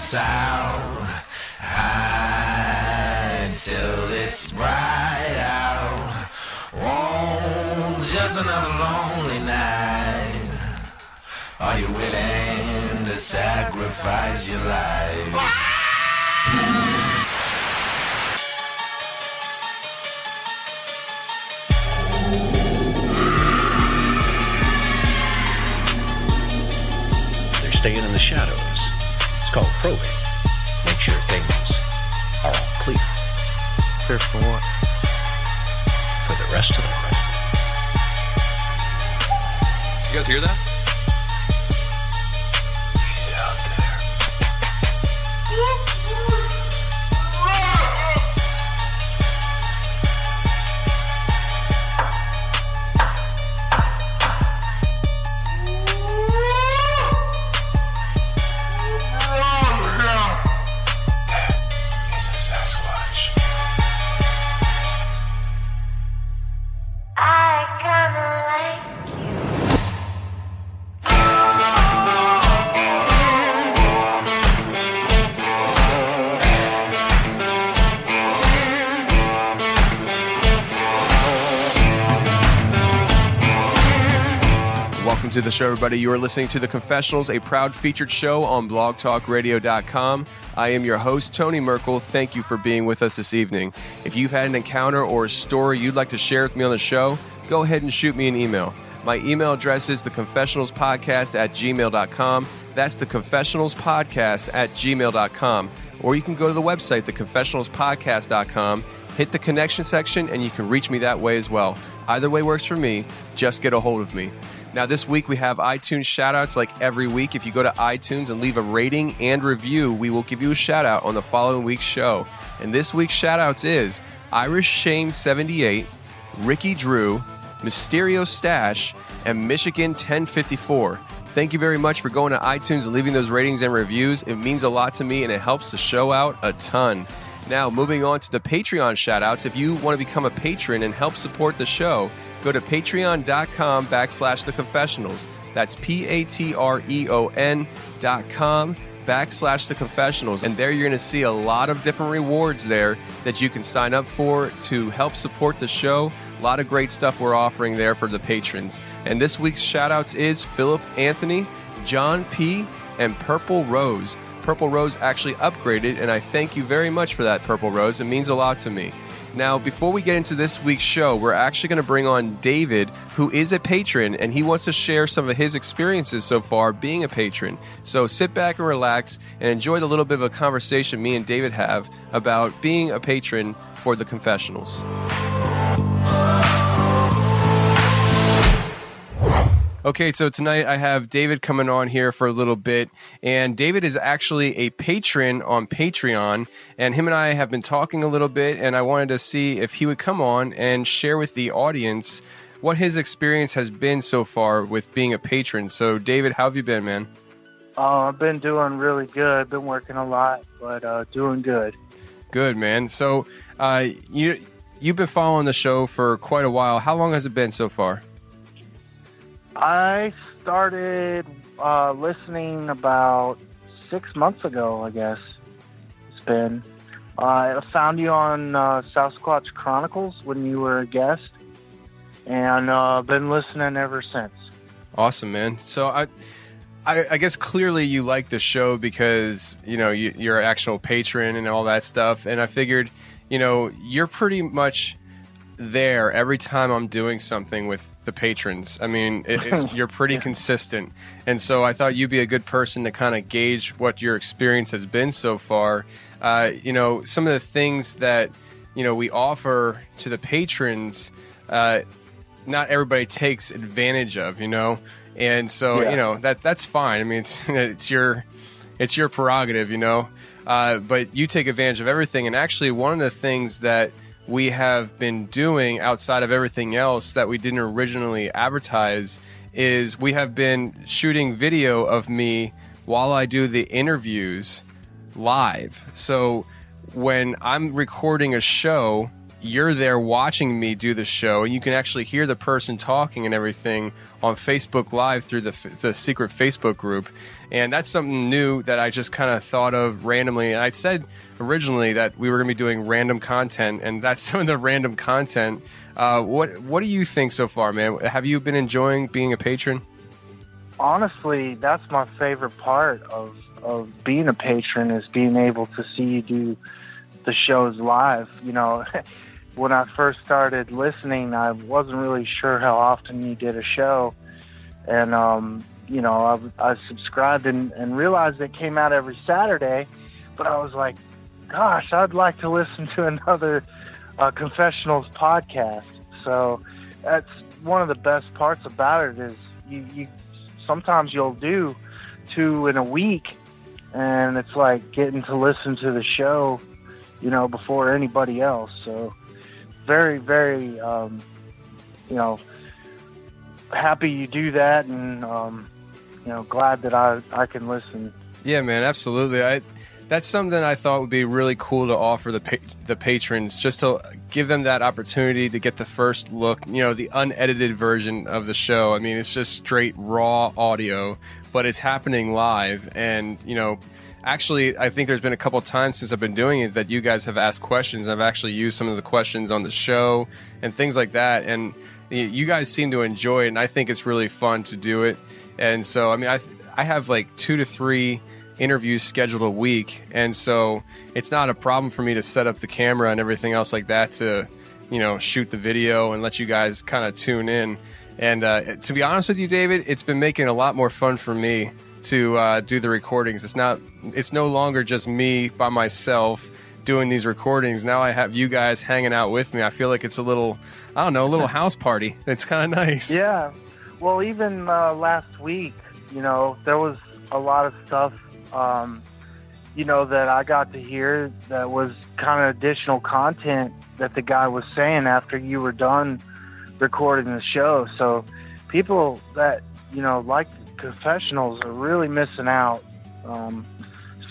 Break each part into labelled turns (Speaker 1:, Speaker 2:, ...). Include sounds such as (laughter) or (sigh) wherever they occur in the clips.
Speaker 1: Lights out high till it's bright out. Oh, just another lonely night. Are you willing to sacrifice your life?
Speaker 2: They're staying in the shadows. It's called probing. Make sure things are all clear
Speaker 3: Clear for what?
Speaker 2: for the rest of the night.
Speaker 4: You guys hear that?
Speaker 1: He's out there.
Speaker 5: To the show, everybody. You are listening to The Confessionals, a proud featured show on blogtalkradio.com. I am your host, Tony Merkel. Thank you for being with us this evening. If you've had an encounter or a story you'd like to share with me on the show, go ahead and shoot me an email. My email address is theconfessionalspodcast at gmail.com. That's theconfessionalspodcast at gmail.com. Or you can go to the website, theconfessionalspodcast.com, hit the connection section, and you can reach me that way as well. Either way works for me. Just get a hold of me. Now, this week we have iTunes shoutouts like every week. If you go to iTunes and leave a rating and review, we will give you a shout out on the following week's show. And this week's shoutouts is Irish Shame 78, Ricky Drew, Mysterio Stash, and Michigan 1054. Thank you very much for going to iTunes and leaving those ratings and reviews. It means a lot to me and it helps the show out a ton. Now, moving on to the Patreon shoutouts. If you want to become a patron and help support the show, go to patreon.com backslash the confessionals. That's P A T R E O N dot com backslash the confessionals. And there you're going to see a lot of different rewards there that you can sign up for to help support the show. A lot of great stuff we're offering there for the patrons. And this week's shoutouts is Philip Anthony, John P., and Purple Rose. Purple Rose actually upgraded, and I thank you very much for that, Purple Rose. It means a lot to me. Now, before we get into this week's show, we're actually going to bring on David, who is a patron, and he wants to share some of his experiences so far being a patron. So sit back and relax and enjoy the little bit of a conversation me and David have about being a patron for the confessionals. Okay, so tonight I have David coming on here for a little bit, and David is actually a patron on Patreon, and him and I have been talking a little bit, and I wanted to see if he would come on and share with the audience what his experience has been so far with being a patron. So, David, how have you been, man?
Speaker 3: Uh, I've been doing really good. Been working a lot, but uh, doing good.
Speaker 5: Good, man. So, uh, you you've been following the show for quite a while. How long has it been so far?
Speaker 3: I started uh, listening about six months ago, I guess. It's been. Uh, I found you on uh, Squatch Chronicles when you were a guest, and uh, been listening ever since.
Speaker 5: Awesome, man. So I, I, I guess clearly you like the show because you know you, you're an actual patron and all that stuff. And I figured, you know, you're pretty much there every time I'm doing something with the patrons. I mean, it, (laughs) it's, you're pretty consistent, and so I thought you'd be a good person to kind of gauge what your experience has been so far. Uh, you know, some of the things that you know we offer to the patrons. Uh, not everybody takes advantage of, you know. And so
Speaker 3: Yeah.
Speaker 5: you know that that's fine. I mean, it's (laughs) it's your it's your prerogative, you know. Uh, but you take advantage of everything. And actually, one of the things that we have been doing outside of everything else that we didn't originally advertise is we have been shooting video of me while I do the interviews live. So when I'm recording a show, you're there watching me do the show, and you can actually hear the person talking and everything on Facebook Live through the, the secret Facebook group. And that's something new that I just kind of thought of randomly. And I said originally that we were going to be doing random content, and that's (laughs) some of the random content. Uh, what What do you think so far, man? Have you been enjoying being a patron?
Speaker 3: honestly, that's my favorite part of of being a patron is being able to see you do the shows live. You know, (laughs) when I first started listening, I wasn't really sure how often you did a show, and um, you know, I, I subscribed and, and realized it came out every Saturday, but I was like, gosh, I'd like to listen to (laughs) another uh, confessionals podcast. So that's one of the best parts about it is you, you sometimes you'll do two in a week and it's like getting to listen to the show you know before anybody else so very very um, you know happy you do that and um, you know glad that I, I can listen
Speaker 5: Yeah, man, absolutely. I that's something I thought would be really cool to offer the pa- the patrons, just to give them that opportunity to get the first look, you know, the unedited version of the show. I mean, it's just straight raw audio, but it's happening live, and you know. Actually, I think there's been a couple times since I've been doing it that you guys have asked questions. I've actually used some of the questions on the show and things like that. And you guys seem to enjoy it, and I think it's really fun to do it. And so, I mean, I I have like two to three interviews scheduled a week, and so it's not a problem for me to set up the camera and everything else like that to, you know, shoot the video and let you guys kind of tune in. And uh, to be honest with you, David, it's been making a lot more fun for me to uh, do the recordings. It's not, it's no longer just me by myself doing these recordings. Now I have you guys hanging out with me. I feel like it's a little, I don't know, a little (laughs) house party. It's kind of nice.
Speaker 3: Yeah. Well, even uh, last week, you know, there was a lot of stuff, um, you know, that I got to hear that was kind of additional content that the guy was saying after you were done recording the show. So people that, you know, like confessionals are really missing out, um,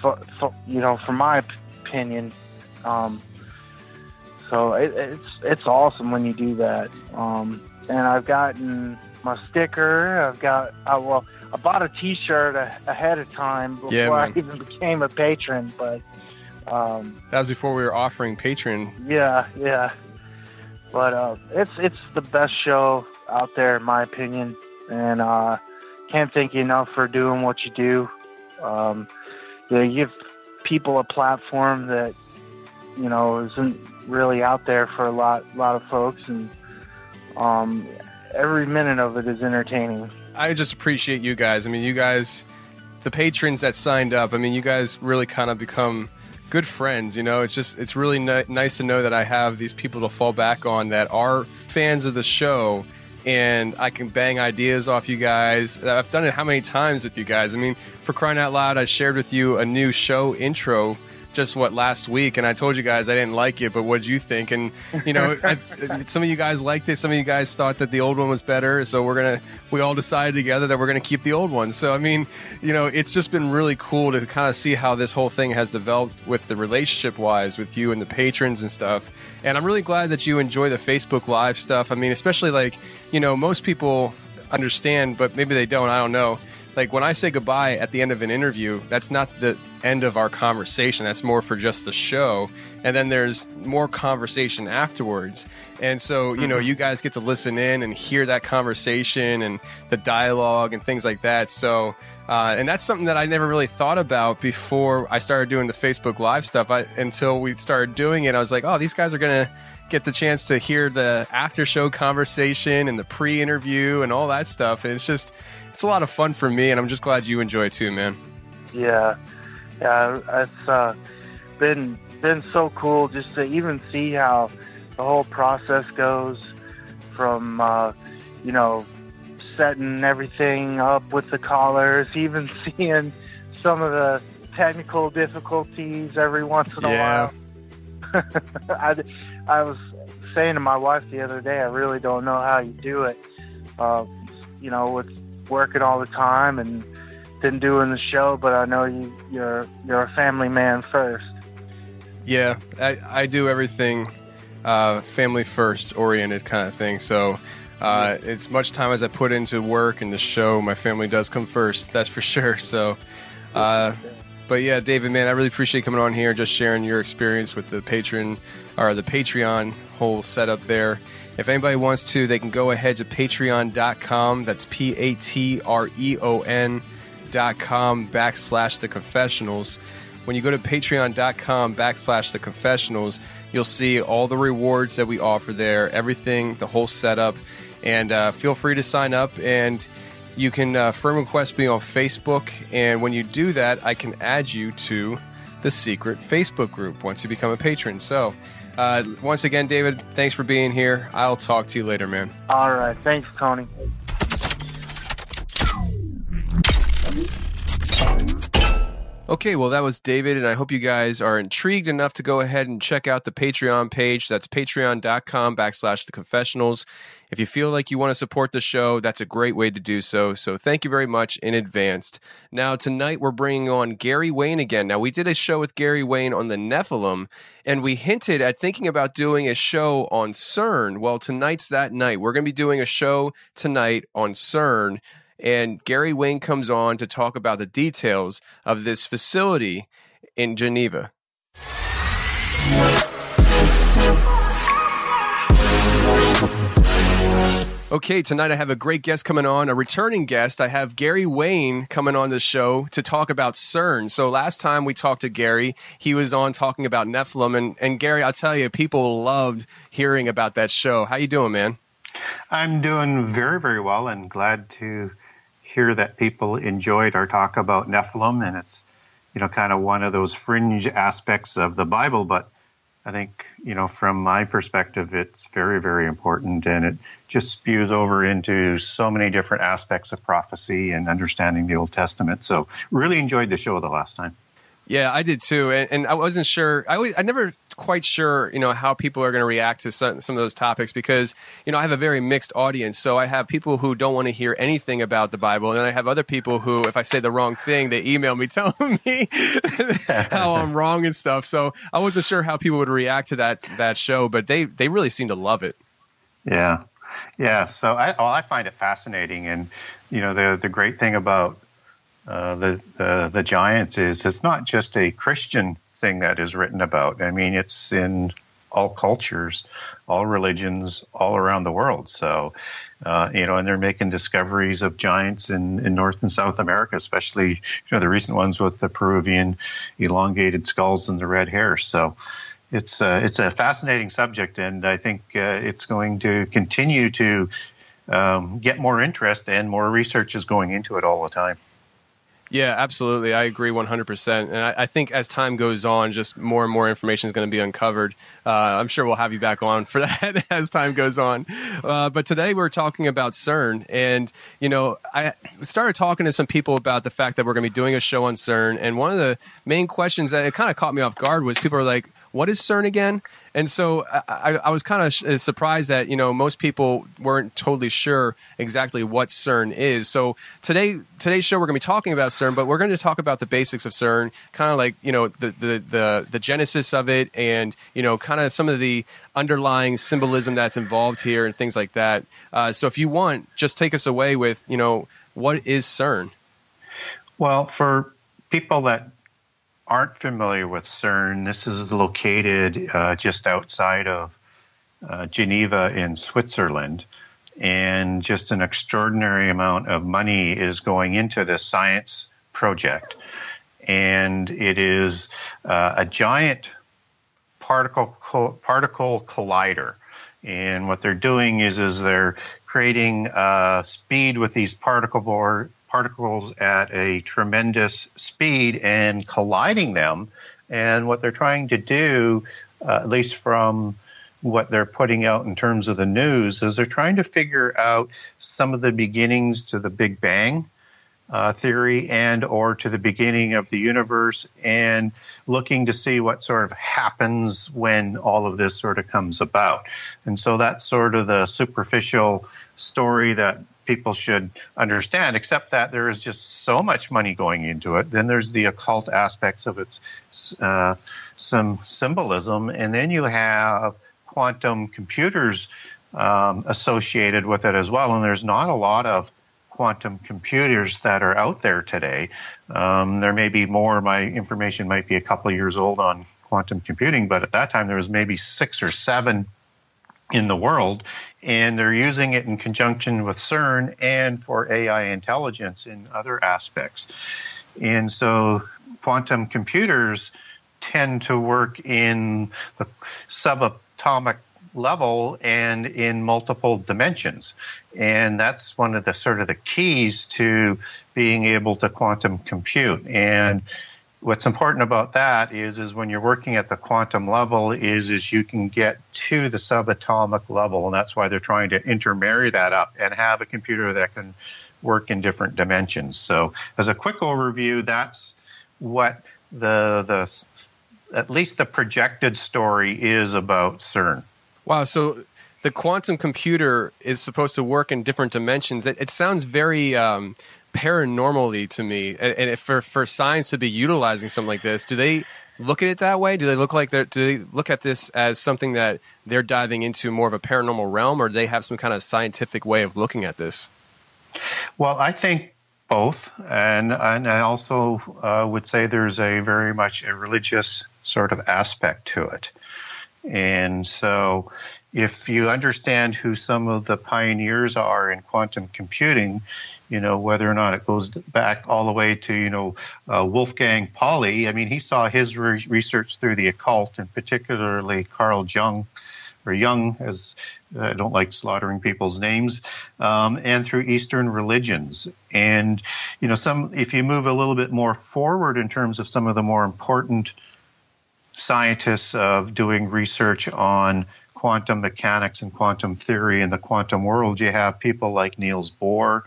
Speaker 3: for, for, you know, from my opinion. Um, so it, it's it's awesome when you do that. Um, and I've gotten my sticker. I've got I, well, I bought a T-shirt a, ahead of time before
Speaker 5: Yeah,
Speaker 3: I even became a patron. But um,
Speaker 5: That was before we were offering patron.
Speaker 3: yeah, yeah. But uh, it's it's the best show out there in my opinion, and uh, can't thank you enough for doing what you do. Um, you, know, you give people a platform that you know isn't really out there for a lot lot of folks, and um, every minute of it is entertaining.
Speaker 5: I just appreciate you guys. I mean, you guys, the patrons that signed up. I mean, you guys really kind of become good friends. You know, it's just it's really ni- nice to know that I have these people to fall back on that are fans of the show, and I can bang ideas off you guys. I've done it how many times with you guys? I mean, for crying out loud, I shared with you a new show intro. Just what last week, and I told you guys I didn't like it, but what did you think? And you know, I, (laughs) some of you guys liked it, some of you guys thought that the old one was better. So we're gonna, we all decided together that we're gonna keep the old one. So I mean, you know, it's just been really cool to kind of see how this whole thing has developed with the relationship wise with you and the patrons and stuff. And I'm really glad that you enjoy the Facebook Live stuff. I mean, especially like, you know, most people understand, but maybe they don't. I don't know. Like when I say goodbye at the end of an interview, that's not the end of our conversation. That's more for just the show. And then there's more conversation afterwards. And so, you know, you guys get to listen in and hear that conversation and the dialogue and things like that. So, uh, and that's something that I never really thought about before I started doing the Facebook Live stuff. I, until we started doing it, I was like, oh, these guys are going to get the chance to hear the after show conversation and the pre interview and all that stuff. And it's just, it's a lot of fun for me. And I'm just glad you enjoy it too, man.
Speaker 3: Yeah, yeah, it's uh, been been so cool just to even see how the whole process goes from uh, you know setting everything up with the collars, even (laughs) seeing some of the technical difficulties every once in a
Speaker 5: Yeah.
Speaker 3: while. (laughs) I, I was saying to my wife the other day, I really don't know how you do it. Uh, you know, with working all the time and then doing the show, but I know you, you're you're a family man first.
Speaker 5: Yeah, I, I do everything uh, family first oriented kind of thing. So uh, it's much time as I put into work and the show, my family does come first. That's for (laughs) sure. So, uh, but yeah, David, man, I really appreciate coming on here and just sharing your experience with the patron or the Patreon whole setup there. If anybody wants to, they can go ahead to patreon.com. That's P A T R E O N dot com backslash the confessionals. When you go to patreon.com backslash the confessionals, you'll see all the rewards that we offer there, everything, the whole setup. And uh, feel free to sign up and you can uh, friend request me on Facebook. And when you do that, I can add you to the secret Facebook group once you become a patron. So, uh, once again, David, thanks for being here. I'll talk to you later, man.
Speaker 3: All right, thanks, Tony.
Speaker 5: Okay, well, that was David, and I hope you guys are intrigued enough to go ahead and check out the Patreon page. That's patreon.com backslash the confessionals. If you feel like you want to support the show, that's a great way to do so. So thank you very much in advance. Now, tonight we're bringing on Gary Wayne again. Now, we did a show with Gary Wayne on the Nephilim, and we hinted at thinking about doing a show on CERN. Well, tonight's that night. We're going to be doing a show tonight on CERN and Gary Wayne comes on to talk about the details of this facility in Geneva. Okay, tonight I have a great guest coming on, a returning guest. I have Gary Wayne coming on the show to talk about CERN. So last time we talked to Gary, he was on talking about Nephilim, and, and Gary, I'll tell you, people loved hearing about that show. How you doing, man?
Speaker 4: I'm doing very, very well and glad to hear that people enjoyed our talk about Nephilim. And it's, you know, kind of one of those fringe aspects of the Bible. But I think, you know, from my perspective, it's very, very important. And it just spews over into so many different aspects of prophecy and understanding the Old Testament. So really enjoyed the show the last time.
Speaker 5: Yeah, I did too, and, and I wasn't sure. I was, I never quite sure, you know, how people are going to react to some, some of those topics because, you know, I have a very mixed audience. So I have people who don't want to hear anything about the Bible, and I have other people who, if I say the wrong thing, they email me (laughs) telling me (laughs) how I'm wrong and stuff. So I wasn't sure how people would react to that that show, but they they really seem to love it.
Speaker 4: Yeah, yeah. So I, well, I find it fascinating, and you know, the the great thing about uh, the, the the giants is it's not just a Christian thing that is written about. I mean, it's in all cultures, all religions, all around the world. So, uh, you know, and they're making discoveries of giants in, in North and South America, especially you know the recent ones with the Peruvian elongated skulls and the red hair. So. It's uh, it's a fascinating subject, and I think uh, it's going to continue to um, get more interest, and more research is going into it all the time.
Speaker 5: Yeah, absolutely. I agree 100%. And I, I think as time goes on, just more and more information is going to be uncovered. Uh, I'm sure we'll have you back on for (laughs) that as time goes on. Uh, but today we're talking about CERN. And, you know, I started talking to some people about the fact that we're going to be doing a show on CERN. And one of the main questions that it kind of caught me off guard was people are like, what is CERN again? And so I, I, was kind of sh- surprised that you know most people weren't totally sure exactly what CERN is. So today today's show we're going to be talking about CERN, but we're going to talk about the basics of CERN, kind of like you know the, the the the genesis of it, and you know kind of some of the underlying symbolism that's involved here and things like that. Uh, so if you want, just take us away with you know what is CERN.
Speaker 4: Well, for people that aren't familiar with CERN, this is located uh, just outside of uh, Geneva in Switzerland. And just an extraordinary amount of money is going into this science project. And it is uh, a giant particle co- particle collider. And what they're doing is is they're creating uh, speed with these particle particles at a tremendous speed and colliding them. And what they're trying to do, uh, at least from what they're putting out in terms of the news is they're trying to figure out some of the beginnings to the Big Bang uh, theory and or to the beginning of the universe and looking to see what sort of happens when all of this sort of comes about and so that's sort of the superficial story that people should understand except that there is just so much money going into it then there's the occult aspects of its uh, some symbolism and then you have quantum computers um, associated with it as well and there's not a lot of quantum computers that are out there today. Um, there may be more. My information might be a couple of years old on quantum computing, but at that time there was maybe six or seven in the world, and they're using it in conjunction with CERN and for AI intelligence in other aspects. And so quantum computers tend to work in the subatomic level and in multiple dimensions. And that's one of the sort of the keys to being able to quantum compute. And what's important about that is is when you're working at the quantum level is is you can get to the subatomic level and that's why they're trying to intermarry that up and have a computer that can work in different dimensions. So as a quick overview, that's what the the at least the projected story is about CERN.
Speaker 5: Wow. So the quantum computer is supposed to work in different dimensions. It, it sounds very um, paranormally to me. And, and for for science to be utilizing something like this, do they look at it that way? Do they look like they're do they look at this as something that they're diving into more of a paranormal realm, or do they have some kind of scientific way of looking at this?
Speaker 4: Well, I think both, and and I also uh, would say there's a very much a religious sort of aspect to it. And so, if you understand who some of the pioneers are in quantum computing, you know, whether or not it goes back all the way to, you know, uh, Wolfgang Pauli, I mean, he saw his re- research through the occult, and particularly Carl Jung, or Jung, as I don't like slaughtering people's names, um, and through Eastern religions. And, you know, some, if you move a little bit more forward in terms of some of the more important scientists of doing research on quantum mechanics and quantum theory in the quantum world, you have people like Niels Bohr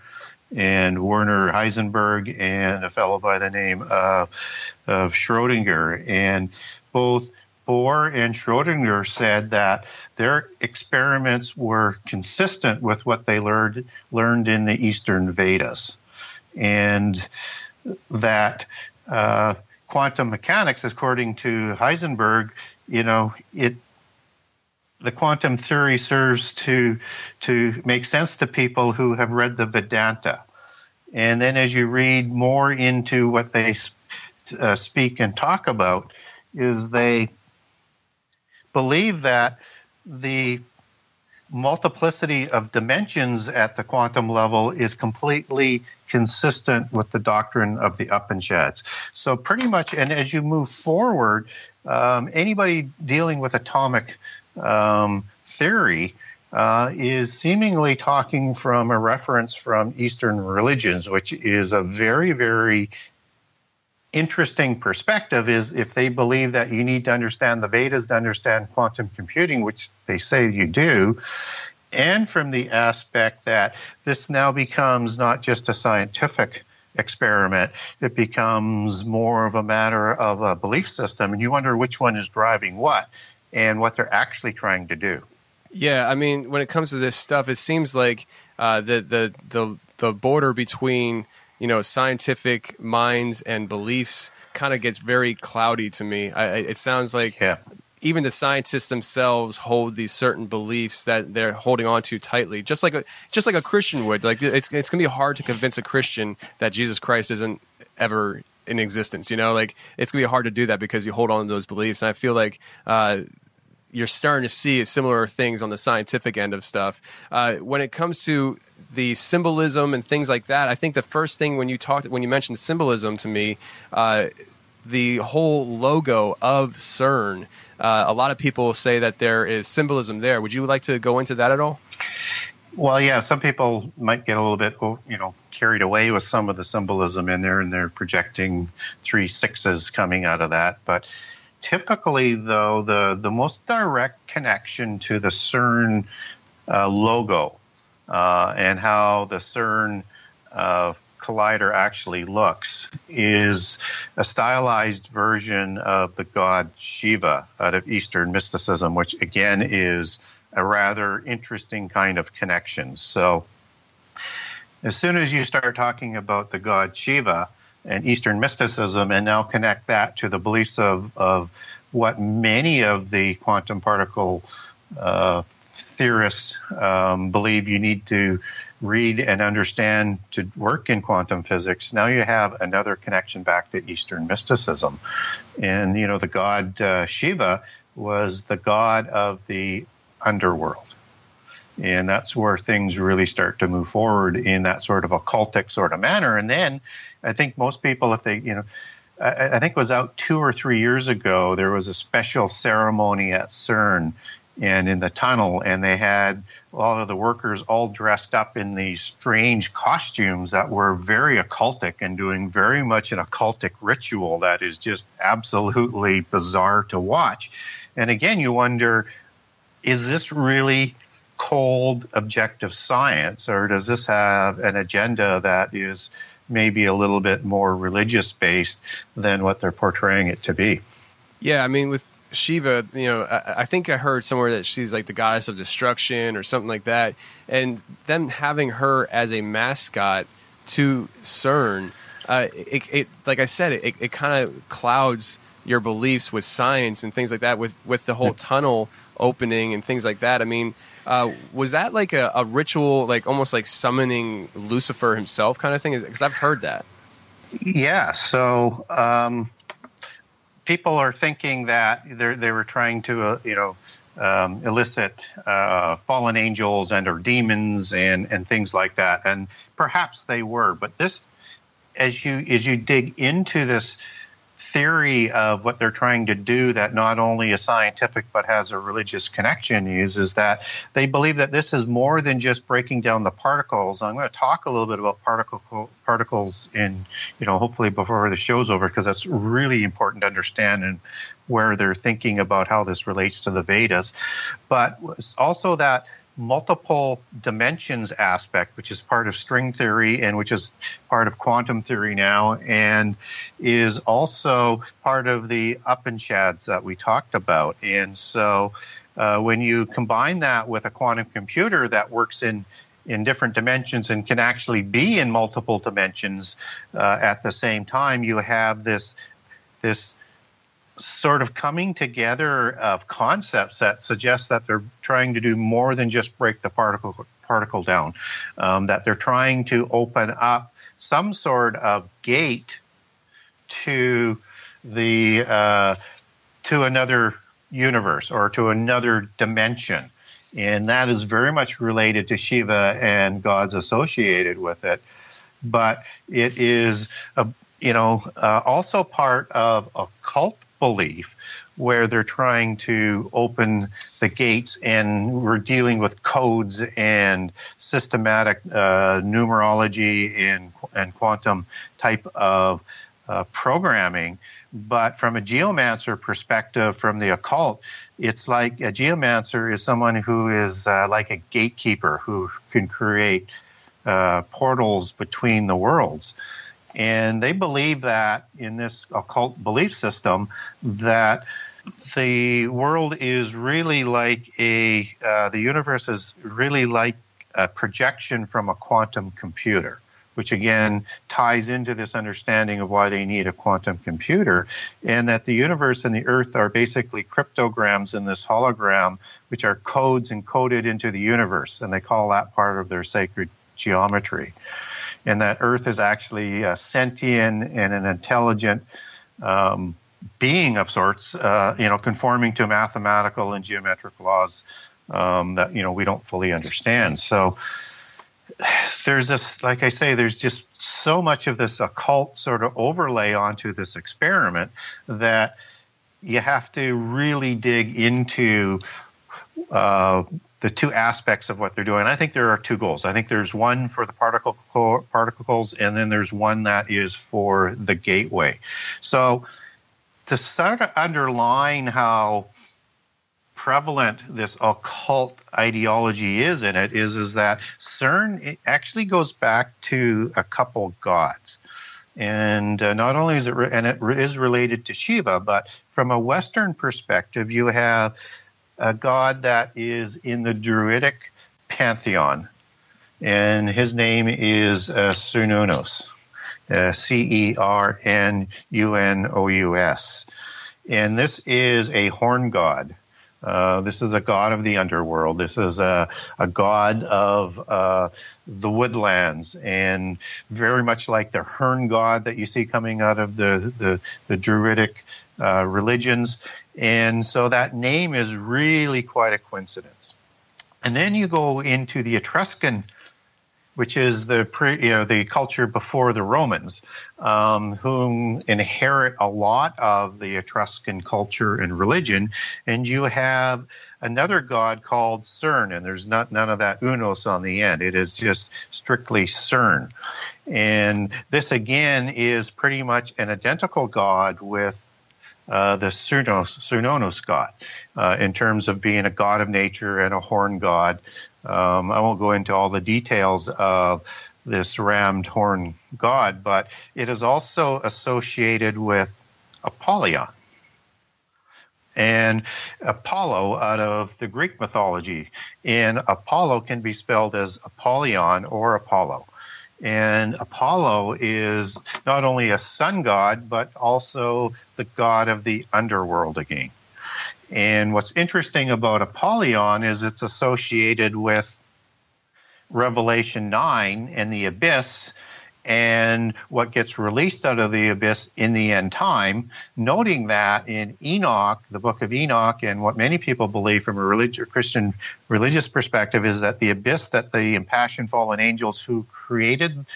Speaker 4: and Werner Heisenberg and a fellow by the name of, of Schrodinger. And both Bohr and Schrodinger said that their experiments were consistent with what they learned learned in the Eastern Vedas, and that uh, quantum mechanics, according to Heisenberg, you know, it the quantum theory serves to to make sense to people who have read the Vedanta, and then as you read more into what they uh, speak and talk about, is they believe that the multiplicity of dimensions at the quantum level is completely consistent with the doctrine of the Upanishads. So, pretty much, and as you move forward, um, anybody dealing with atomic um, theory uh, is seemingly talking from a reference from Eastern religions, which is a very, very interesting perspective is if they believe that you need to understand the Vedas to understand quantum computing, which they say you do, and from the aspect that this now becomes not just a scientific experiment, it becomes more of a matter of a belief system, and you wonder which one is driving what and what they're actually trying to do.
Speaker 5: Yeah, I mean, when it comes to this stuff, it seems like uh, the the the the border between you know scientific minds and beliefs kind of gets very cloudy to me. I, it sounds like
Speaker 4: yeah.
Speaker 5: even the scientists themselves hold these certain beliefs that they're holding on to tightly, just like a just like a Christian would. Like it's it's gonna be hard to convince a Christian that Jesus Christ isn't ever in existence. You know, like it's gonna be hard to do that because you hold on to those beliefs. And I feel like uh, you're starting to see similar things on the scientific end of stuff. Uh, when it comes to the symbolism and things like that, I think the first thing when you talked when you mentioned symbolism to me, uh, the whole logo of CERN. Uh, a lot of people say that there is symbolism there. Would you like to go into that at all?
Speaker 4: Well, yeah, some people might get a little bit, you know, carried away with some of the symbolism in there, and they're projecting three sixes coming out of that. But typically, though, the, the most direct connection to the CERN uh, logo uh, and how the CERN uh, collider actually looks is a stylized version of the god Shiva out of Eastern mysticism, which again is a rather interesting kind of connection. So, as soon as you start talking about the god Shiva and Eastern mysticism, and now connect that to the beliefs of, of what many of the quantum particle uh, theorists um, believe you need to read and understand to work in quantum physics, now you have another connection back to Eastern mysticism. And, you know, the god uh, Shiva was the god of the underworld. And that's where things really start to move forward in that sort of occultic sort of manner. And then I think most people, if they, you know, I, I think it was out two or three years ago, there was a special ceremony at CERN and in the tunnel, and they had a lot of the workers all dressed up in these strange costumes that were very occultic and doing very much an occultic ritual that is just absolutely bizarre to watch. And again, you wonder is this really cold objective science, or does this have an agenda that is maybe a little bit more religious based than what they're portraying it to be?
Speaker 5: Yeah, I mean, with Shiva, you know, I, I, think I heard somewhere that she's like the goddess of destruction or something like that. And them having her as a mascot to CERN, uh, it, it, like I said, it, it kind of clouds your beliefs with science and things like that, with, with the whole tunnel opening and things like that. I mean, uh, was that like a, a, ritual, like almost like summoning Lucifer himself kind of thing? Because I've heard that.
Speaker 4: Yeah. So um, people are thinking that they were trying to, uh, you know, um, elicit uh, fallen angels and or demons and and things like that, and perhaps they were. But this, as you as you dig into this theory of what they're trying to do that not only is scientific but has a religious connection is is that they believe that this is more than just breaking down the particles. I'm going to talk a little bit about particle particles in you know hopefully before the show's over because that's really important to understand and where they're thinking about how this relates to the Vedas, but also that multiple dimensions aspect, which is part of string theory and which is part of quantum theory now, and is also part of the Upanishads that we talked about. And so, uh, when you combine that with a quantum computer that works in in different dimensions and can actually be in multiple dimensions uh, at the same time, you have this this sort of coming together of concepts that suggest that they're trying to do more than just break the particle particle down. Um, that they're trying to open up some sort of gate to the uh, to another universe or to another dimension. And that is very much related to Shiva and gods associated with it. But it is, a, you know, uh, also part of a cult belief where they're trying to open the gates and we're dealing with codes and systematic uh, numerology and, and quantum type of uh, programming. But from a geomancer perspective, from the occult, it's like a geomancer is someone who is uh, like a gatekeeper who can create uh, portals between the worlds. And they believe that in this occult belief system that the world is really like a, uh, the universe is really like a projection from a quantum computer, which again ties into this understanding of why they need a quantum computer, and that the universe and the earth are basically cryptograms in this hologram, which are codes encoded into the universe, and they call that part of their sacred geometry and that Earth is actually a sentient and an intelligent um, being of sorts, uh, you know, conforming to mathematical and geometric laws um, that you know we don't fully understand. So there's this, like I say, there's just so much of this occult sort of overlay onto this experiment that you have to really dig into uh, the two aspects of what they're doing. I think there are two goals. I think there's one for the particle particles, and then there's one that is for the gateway. So to sort of underline how prevalent this occult ideology is in it is is that CERN it actually goes back to a couple gods. And uh, not only is it, re- and it re- is related to Shiva, but from a Western perspective, you have a god that is in the Druidic pantheon, and his name is uh, Cernunnos, uh, C E R N U N O U S. And this is a horn god. Uh, this is a god of the underworld. This is a, a god of uh, the woodlands, and very much like the Herne god that you see coming out of the the, the Druidic uh, religions. And so that name is really quite a coincidence. And then you go into the Etruscan which is the pre, you know the culture before the Romans, um, whom inherit a lot of the Etruscan culture and religion, and you have another god called CERN, and there's not none of that unos on the end. It is just strictly CERN, and this again is pretty much an identical god with uh, the Cernunnos, Cernunnos god, uh, in terms of being a god of nature and a horn god. Um, I won't go into all the details of this rammed horn god, but it is also associated with Apollyon. And Apollo out of the Greek mythology. And Apollo can be spelled as Apollyon or Apollo. And Apollo is not only a sun god, but also the god of the underworld again. And what's interesting about Apollyon is it's associated with Revelation 9 and the abyss and what gets released out of the abyss in the end time, noting that in Enoch, the book of Enoch, and what many people believe from a religious, Christian religious perspective is that the abyss that the impassioned fallen angels who created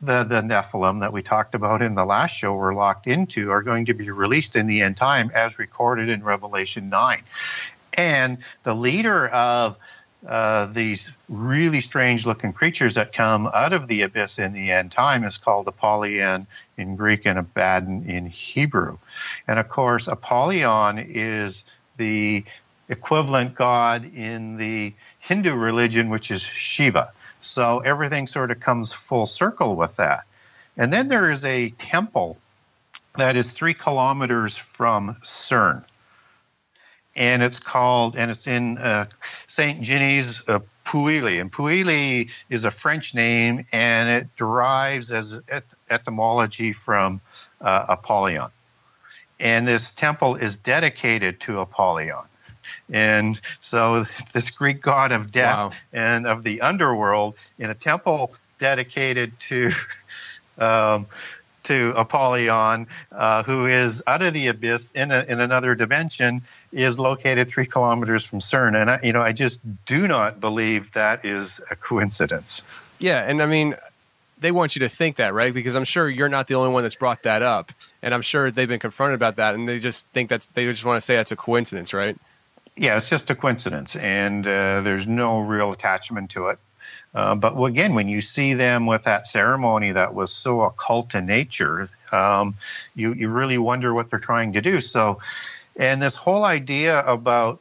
Speaker 4: the, the Nephilim that we talked about in the last show were locked into are going to be released in the end time as recorded in Revelation 9. And the leader of uh, these really strange looking creatures that come out of the abyss in the end time is called Apollyon in Greek and Abaddon in Hebrew. And of course, Apollyon is the equivalent god in the Hindu religion, which is Shiva. So everything sort of comes full circle with that. And then there is a temple that is three kilometers from CERN and it's called, and it's in uh, St. Genis uh, Pouilly. And Pouilly is a French name, and it derives as et- etymology from uh, Apollyon. And this temple is dedicated to Apollyon. And so, (laughs) this Greek god of death
Speaker 5: Wow.
Speaker 4: and of the underworld in a temple dedicated to (laughs) um, to Apollyon, uh, who is out of the abyss in, a, in another dimension, is located three kilometers from CERN. And I, you know, I just do not believe that is a coincidence.
Speaker 5: Yeah, and I mean, they want you to think that, right? Because I'm sure you're not the only one that's brought that up, and I'm sure they've been confronted about that, and they just think that's they just want to say that's a coincidence, right?
Speaker 4: Yeah, it's just a coincidence, and uh, there's no real attachment to it. Uh, but again, when you see them with that ceremony that was so occult in nature, um, you you really wonder what they're trying to do. So, and this whole idea about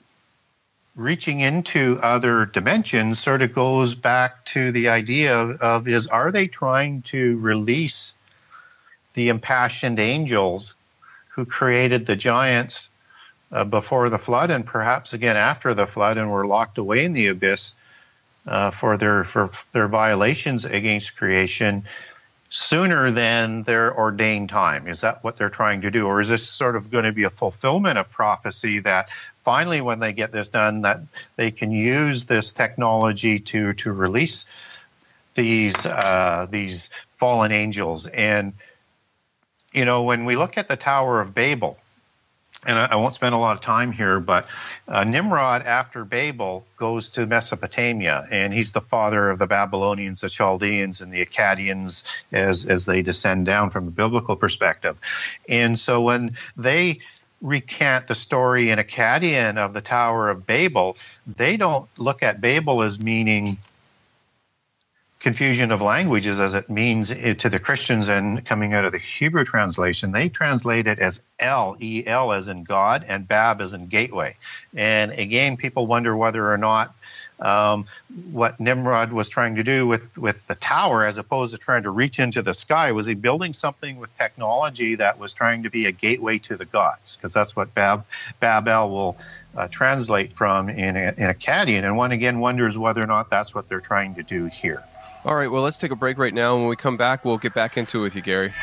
Speaker 4: reaching into other dimensions sort of goes back to the idea of, of is are they trying to release the impassioned angels who created the giants uh, before the flood and perhaps again after the flood and were locked away in the abyss uh, for their for their violations against creation sooner than their ordained time. Is that what they're trying to do, or is this sort of going to be a fulfillment of prophecy that finally, when they get this done, that they can use this technology to to release these uh, these fallen angels and you know when we look at the Tower of Babel and I, I won't spend a lot of time here, but uh, Nimrod, after Babel, goes to Mesopotamia, and he's the father of the Babylonians, the Chaldeans, and the Akkadians as as they descend down from a biblical perspective. And so when they recant the story in Akkadian of the Tower of Babel, they don't look at Babel as meaning confusion of languages as it means to the Christians and coming out of the Hebrew translation, they translate it as El, E L as in God, and Bab as in gateway. And again, people wonder whether or not um, what Nimrod was trying to do with, with the tower, as opposed to trying to reach into the sky, was he building something with technology that was trying to be a gateway to the gods? Because that's what Bab, Babel will uh, translate from in, a, in Akkadian. And one again wonders whether or not that's what they're trying to do here.
Speaker 5: All right, well, let's take a break right now. When we come back, we'll get back into it with you, Gary.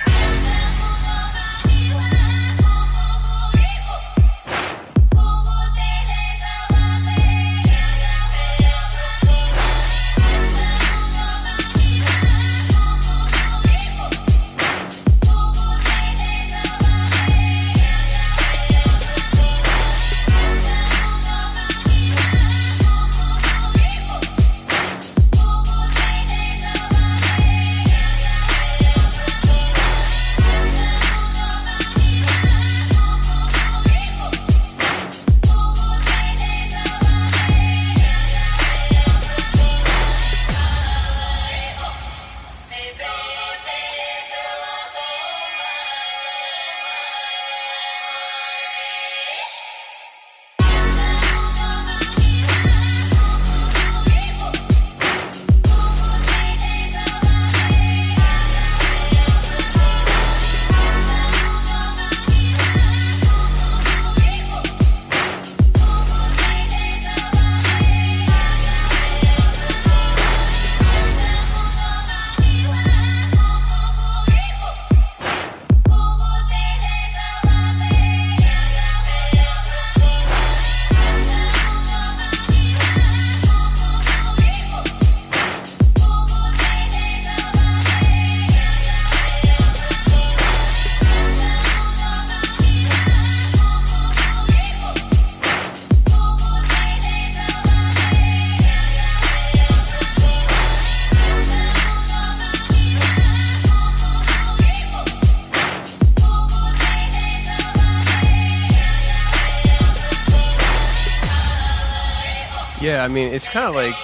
Speaker 5: I mean, it's kind of like,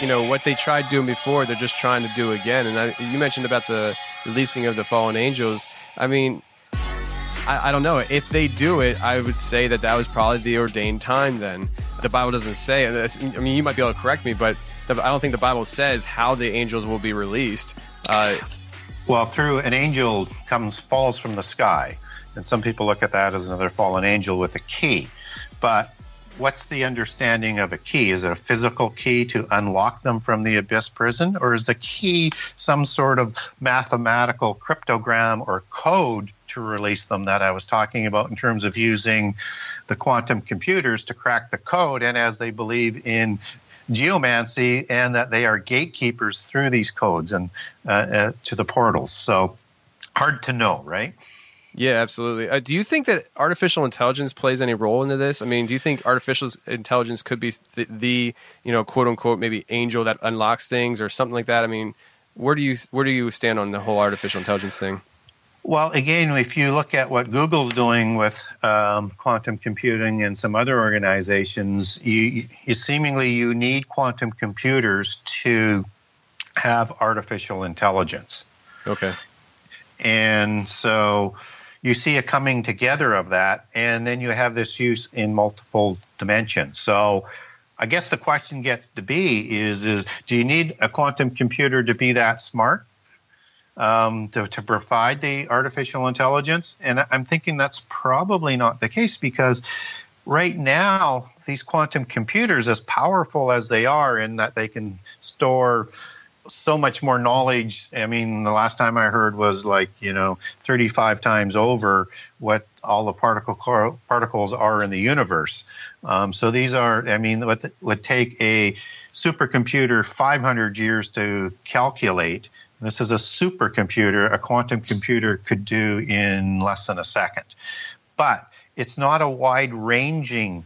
Speaker 5: you know, what they tried doing before, they're just trying to do again. And I, you mentioned about the releasing of the fallen angels. I mean, I, I don't know. If they do it, I would say that that was probably the ordained time then. The Bible doesn't say, I mean, you might be able to correct me, but the, I don't think the Bible says how the angels will be released. Uh,
Speaker 4: Well, through an angel comes falls from the sky, and some people look at that as another fallen angel with a key. But what's the understanding of a key? Is it a physical key to unlock them from the abyss prison, or is the key some sort of mathematical cryptogram or code to release them that I was talking about in terms of using the quantum computers to crack the code, and as they believe in geomancy and that they are gatekeepers through these codes and uh, uh, to the portals. So hard to know, right?
Speaker 5: Yeah, absolutely. Uh, do you think that artificial intelligence plays any role into this? I mean, do you think artificial intelligence could be the, the you know, quote unquote, maybe angel that unlocks things or something like that? I mean, where do you where do you stand on the whole artificial intelligence thing?
Speaker 4: Well, again, if you look at what Google's doing with um, quantum computing and some other organizations, you, you seemingly you need quantum computers to have artificial intelligence.
Speaker 5: Okay.
Speaker 4: And so you see a coming together of that, and then you have this use in multiple dimensions. So I guess the question gets to be is is do you need a quantum computer to be that smart um, to, to provide the artificial intelligence? And I'm thinking that's probably not the case because right now these quantum computers, as powerful as they are, in that they can store so much more knowledge. I mean, the last time I heard was like you know 35 times over what all the particle particles are in the universe. Um, so these are, I mean, what would take a supercomputer 500 years to calculate. This is a supercomputer. A quantum computer could do in less than a second, but it's not a wide-ranging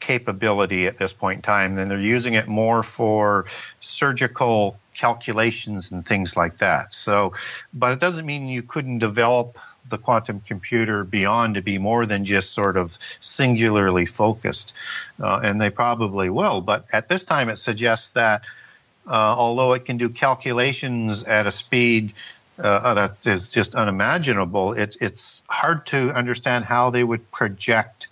Speaker 4: capability at this point in time. Then they're using it more for surgical calculations and things like that. So, but it doesn't mean you couldn't develop the quantum computer beyond to be more than just sort of singularly focused. Uh, and they probably will. But at this time, it suggests that uh, although it can do calculations at a speed uh, that is just unimaginable, it's it's hard to understand how they would project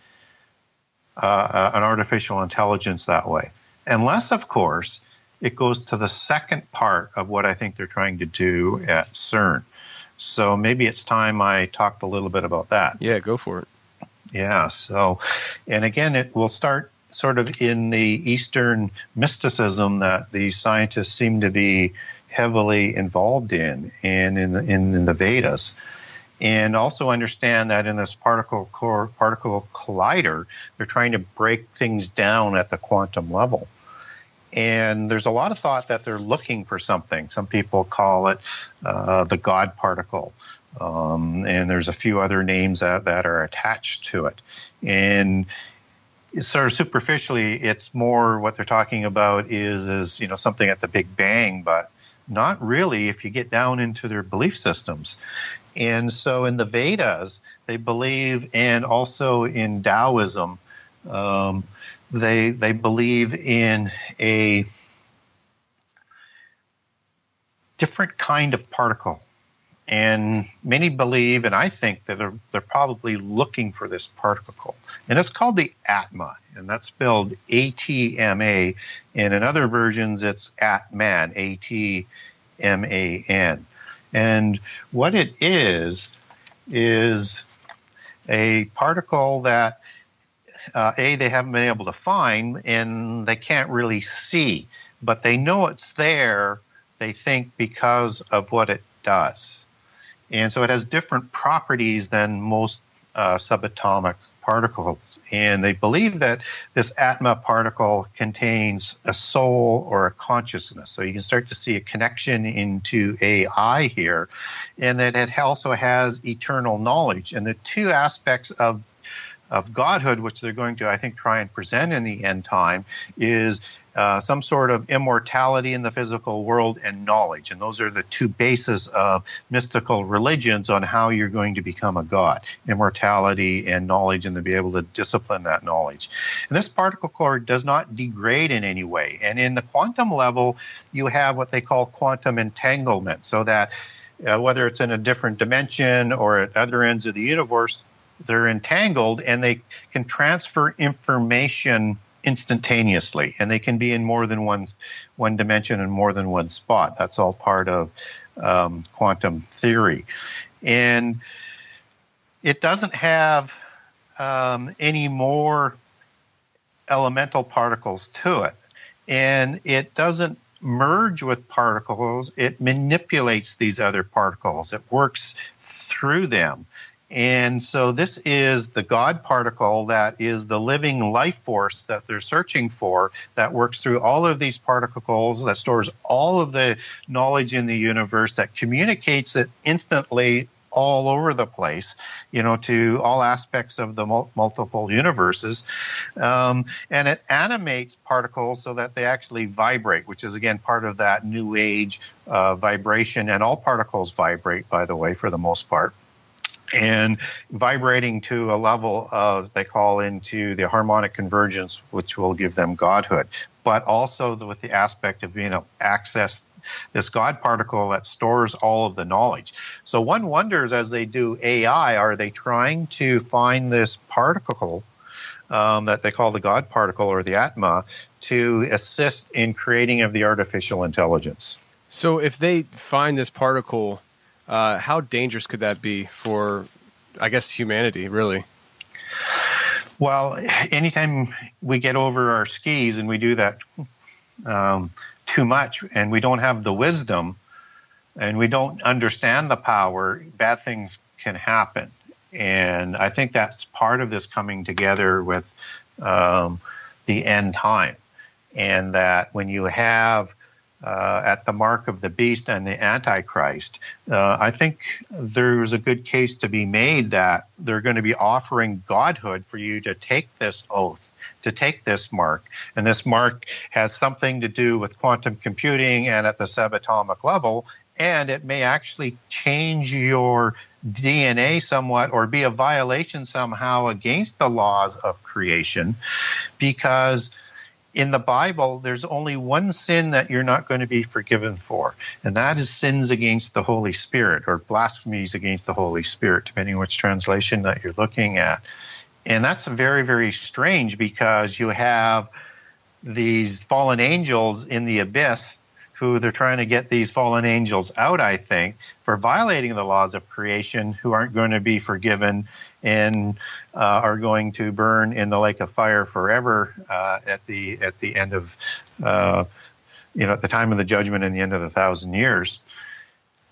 Speaker 4: uh, an artificial intelligence that way, unless, of course, it goes to the second part of what I think they're trying to do at CERN. So maybe it's time I talked a little bit about that.
Speaker 5: Yeah, go for it.
Speaker 4: Yeah. So, and again, it will start sort of in the Eastern mysticism that the scientists seem to be heavily involved in, and in the, in, in the Vedas. And also understand that in this particle core particle collider, they're trying to break things down at the quantum level. And there's a lot of thought that they're looking for something. Some people call it uh, the God particle. Um, and there's a few other names that, that are attached to it. And sort of superficially, it's more what they're talking about is is you know something at the Big Bang, but not really if you get down into their belief systems. And so in the Vedas, they believe, and also in Taoism, um, they they believe in a different kind of particle and many believe, and I think that they're, they're probably looking for this particle. And it's called the Atma, and that's spelled A T M A. And in other versions, it's Atman, A T M A N. And what it is, is a particle that uh, A, they haven't been able to find and they can't really see, but they know it's there, they think, because of what it does. And so it has different properties than most uh, subatomic particles. And they believe that this Atma particle contains a soul or a consciousness. So you can start to see a connection into AI here, and that it also has eternal knowledge. And the two aspects of of godhood, which they're going to, I think, try and present in the end time, is uh, some sort of immortality in the physical world and knowledge. And those are the two bases of mystical religions on how you're going to become a god immortality and knowledge, and to be able to discipline that knowledge. And this particle core does not degrade in any way. And in the quantum level, you have what they call quantum entanglement, so that uh, whether it's in a different dimension or at other ends of the universe, they're entangled and they can transfer information instantaneously. And they can be in more than one one dimension and more than one spot. That's all part of um, quantum theory. And it doesn't have um, any more elemental particles to it. And it doesn't merge with particles. It manipulates these other particles. It works through them and so this is the God particle that is the living life force that they're searching for that works through all of these particles, that stores all of the knowledge in the universe, that communicates it instantly all over the place, you know, to all aspects of the mul- multiple universes. Um, and it animates particles so that they actually vibrate, which is again part of that new age uh, vibration. And all particles vibrate, by the way, for the most part and vibrating to a level of they call into the harmonic convergence, which will give them godhood, but also with the aspect of being able to access this God particle that stores all of the knowledge. So one wonders as they do AI, are they trying to find this particle um, that they call the God particle or the Atma to assist in creating of the artificial intelligence?
Speaker 5: So if they find this particle uh, how dangerous could that be for, I guess, humanity, really?
Speaker 4: Well, anytime we get over our skis and we do that um, too much and we don't have the wisdom and we don't understand the power, bad things can happen. And I think that's part of this coming together with um, the end time. And that when you have uh, at the mark of the beast and the antichrist. Uh, i think there's a good case to be made that they're going to be offering godhood for you to take this oath to take this mark. And this mark has something to do with quantum computing and at the subatomic level and it may actually change your DNA somewhat or be a violation somehow against the laws of creation because in the Bible, there's only one sin that you're not going to be forgiven for, and that is sins against the Holy Spirit or blasphemies against the Holy Spirit, depending on which translation that you're looking at. And that's very, very strange because you have these fallen angels in the abyss who they're trying to get these fallen angels out, I think, for violating the laws of creation, who aren't going to be forgiven and uh, are going to burn in the lake of fire forever uh, at the at the end of uh, you know at the time of the judgment and the end of the thousand years.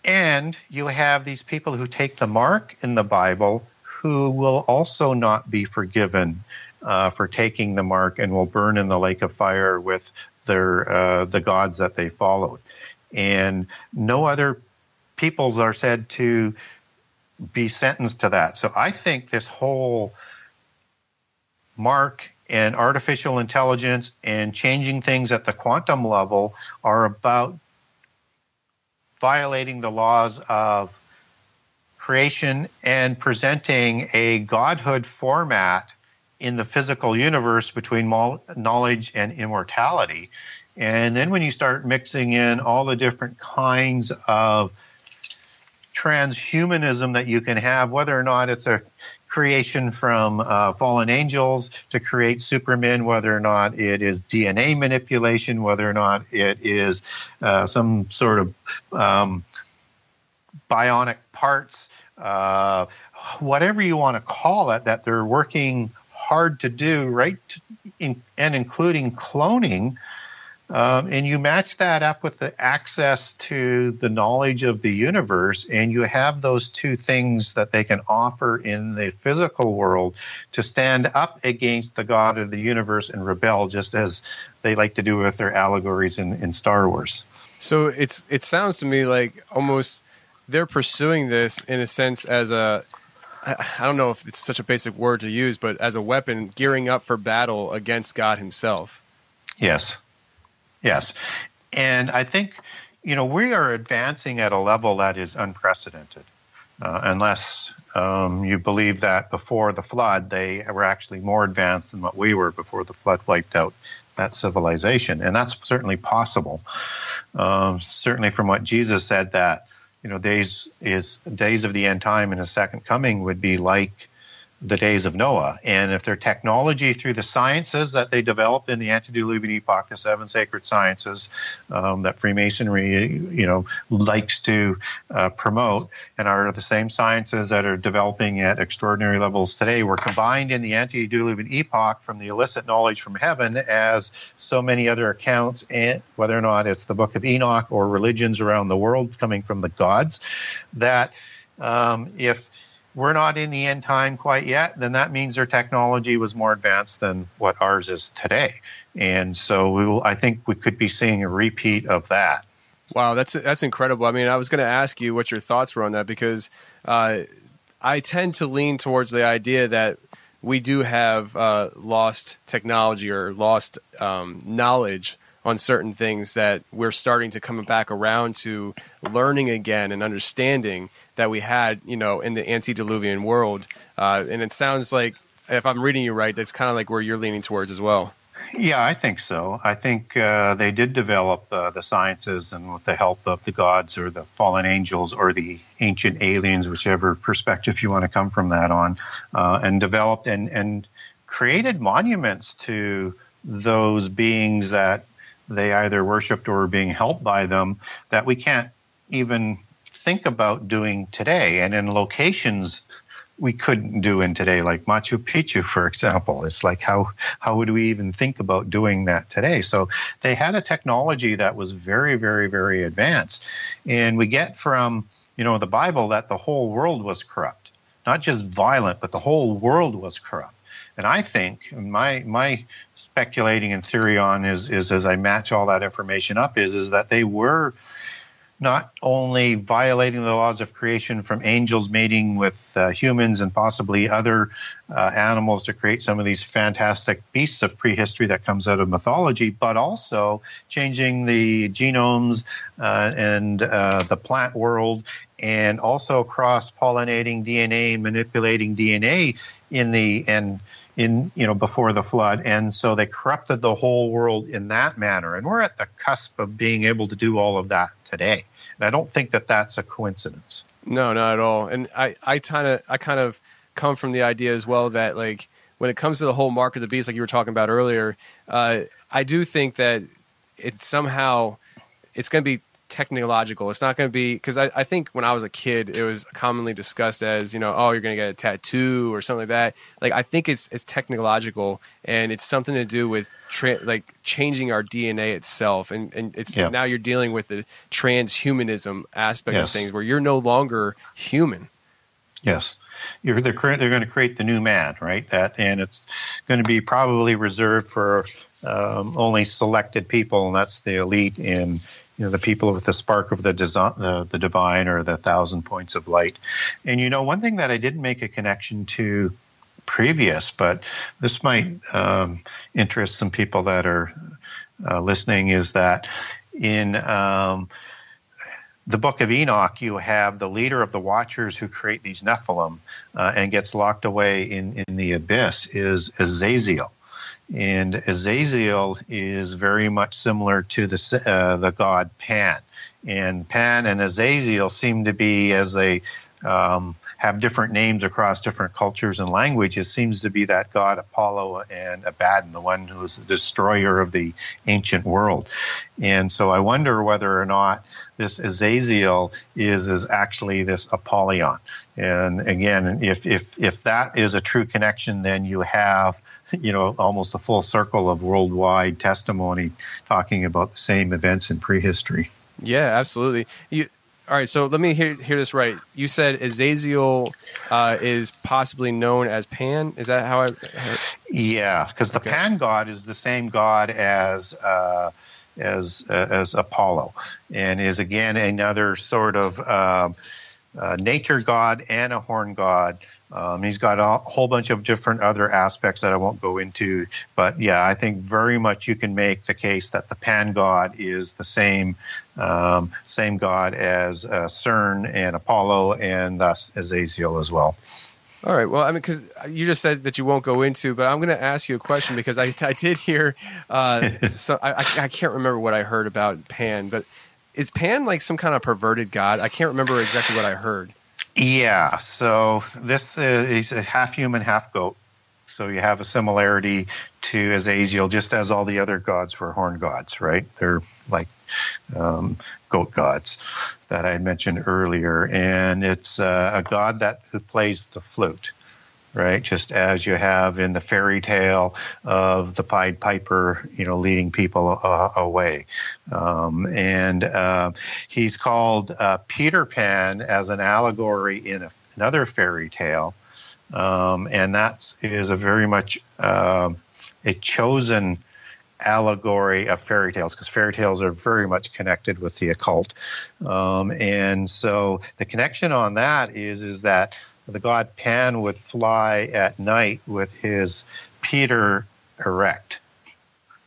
Speaker 4: And you have these people who take the mark in the Bible who will also not be forgiven uh, for taking the mark and will burn in the lake of fire with their uh, the gods that they followed. And no other peoples are said to be sentenced to that. So I think this whole mark and artificial intelligence and changing things at the quantum level are about violating the laws of creation and presenting a godhood format in the physical universe between knowledge and immortality. And then when you start mixing in all the different kinds of transhumanism that you can have, whether or not it's a creation from uh, fallen angels to create supermen, whether or not it is DNA manipulation, whether or not it is uh, some sort of um, bionic parts, uh, whatever you want to call it, that they're working hard to do, right? In, and including cloning. Um, and you match that up with the access to the knowledge of the universe, and you have those two things that they can offer in the physical world to stand up against the God of the universe and rebel, just as they like to do with their allegories in, in Star Wars.
Speaker 5: So it's it sounds to me like almost they're pursuing this in a sense as a I don't know if it's such a basic word to use, but as a weapon, gearing up for battle against God Himself.
Speaker 4: Yes, yes, and I think you know we are advancing at a level that is unprecedented. Uh, unless um, you believe that before the flood they were actually more advanced than what we were before the flood wiped out that civilization, and that's certainly possible. Um, certainly, from what Jesus said, that you know, days is days of the end time and his second coming would be like the days of Noah. And if their technology through the sciences that they developed in the antediluvian epoch, the seven sacred sciences um, that Freemasonry, you know, likes to uh, promote, and are the same sciences that are developing at extraordinary levels today, were combined in the antediluvian epoch from the illicit knowledge from heaven as so many other accounts, and whether or not it's the Book of Enoch or religions around the world coming from the gods, that um, if we're not in the end time quite yet, then that means their technology was more advanced than what ours is today. And so we will, I think we could be seeing a repeat of that.
Speaker 5: Wow, that's that's incredible. I mean, I was going to ask you what your thoughts were on that because uh, I tend to lean towards the idea that we do have uh, lost technology or lost um, knowledge on certain things that we're starting to come back around to learning again and understanding that we had, you know, in the antediluvian world. Uh, and it sounds like, if I'm reading you right, that's kind of like where you're leaning towards as well.
Speaker 4: Yeah, I think so. I think uh, they did develop uh, the sciences, and with the help of the gods or the fallen angels or the ancient aliens, whichever perspective you want to come from that on, uh, and developed and and created monuments to those beings that they either worshipped or were being helped by them that we can't even think about doing today, and in locations we couldn't do in today, like Machu Picchu, for example. It's like how how would we even think about doing that today? So they had a technology that was very, very, very advanced, and we get from you know the Bible that the whole world was corrupt, not just violent, but the whole world was corrupt. And I think my my speculating and theory on is is as I match all that information up is is that they were not only violating the laws of creation from angels mating with uh, humans and possibly other uh, animals to create some of these fantastic beasts of prehistory that comes out of mythology, but also changing the genomes uh, and uh, the plant world and also cross pollinating DNA, manipulating DNA in the and in you know before the flood, and so they corrupted the whole world in that manner. And we're at the cusp of being able to do all of that today. And I don't think that that's a coincidence.
Speaker 5: No, not at all. And I, I kind of, I kind of come from the idea as well that like when it comes to the whole mark of the beast, like you were talking about earlier, uh, I do think that it's somehow it's going to be technological. It's not going to be because I, I think when I was a kid, it was commonly discussed as you know, oh, you're going to get a tattoo or something like that. Like I think it's it's technological and it's something to do with tra- like changing our DNA itself, and and it's
Speaker 4: Yeah.
Speaker 5: now you're dealing with the transhumanism aspect of things where you're no longer human.
Speaker 4: Yes. You're, they're, they're going to create the new man, right? That, and it's going to be probably reserved for um, only selected people, and that's the elite and you know the people with the spark of the, desi- uh, the divine or the thousand points of light. And you know, one thing that I didn't make a connection to previous, but this might um, interest some people that are uh, listening, is that in um, the book of Enoch, you have the leader of the Watchers who create these Nephilim uh, and gets locked away in, in the abyss is Azazel. And Azazel is very much similar to the, uh, the god Pan. And Pan and Azazel seem to be, as they um, have different names across different cultures and languages, seems to be that god Apollo and Abaddon, the one who is the destroyer of the ancient world. And so I wonder whether or not this Azazel is is actually this Apollyon. And again, if if if that is a true connection, then you have you know almost a full circle of worldwide testimony talking about the same events in prehistory.
Speaker 5: Yeah, absolutely. You all right? So let me hear hear this right. You said Azazel uh, is possibly known as Pan. Is that how I?
Speaker 4: Yeah, because the
Speaker 5: Okay.
Speaker 4: Pan god is the same god as uh, as uh, as Apollo, and is again another sort of um, uh, nature god and a horn god. Um, he's got a whole bunch of different other aspects that I won't go into, but yeah, I think very much you can make the case that the Pan god is the same um, same god as uh, CERN and Apollo, and thus Azazel as well.
Speaker 5: All right. Well, I mean, because you just said that you won't go into, but I'm going to ask you a question because I, I did hear. Uh, (laughs) so I, I can't remember what I heard about Pan, but is Pan like some kind of perverted god? I can't remember exactly what I heard.
Speaker 4: Yeah, so this is a half human, half goat. So you have a similarity to Azazel, just as all the other gods were horn gods, right? They're like um, goat gods that I mentioned earlier, and it's uh, a god that who plays the flute, right? Just as you have in the fairy tale of the Pied Piper, you know, leading people uh, away. Um, and uh, he's called uh, Peter Pan as an allegory in a, another fairy tale. Um, and that is a very much um a chosen allegory of fairy tales because fairy tales are very much connected with the occult. Um, and so the connection on that is is that the god Pan would fly at night with his Peter erect.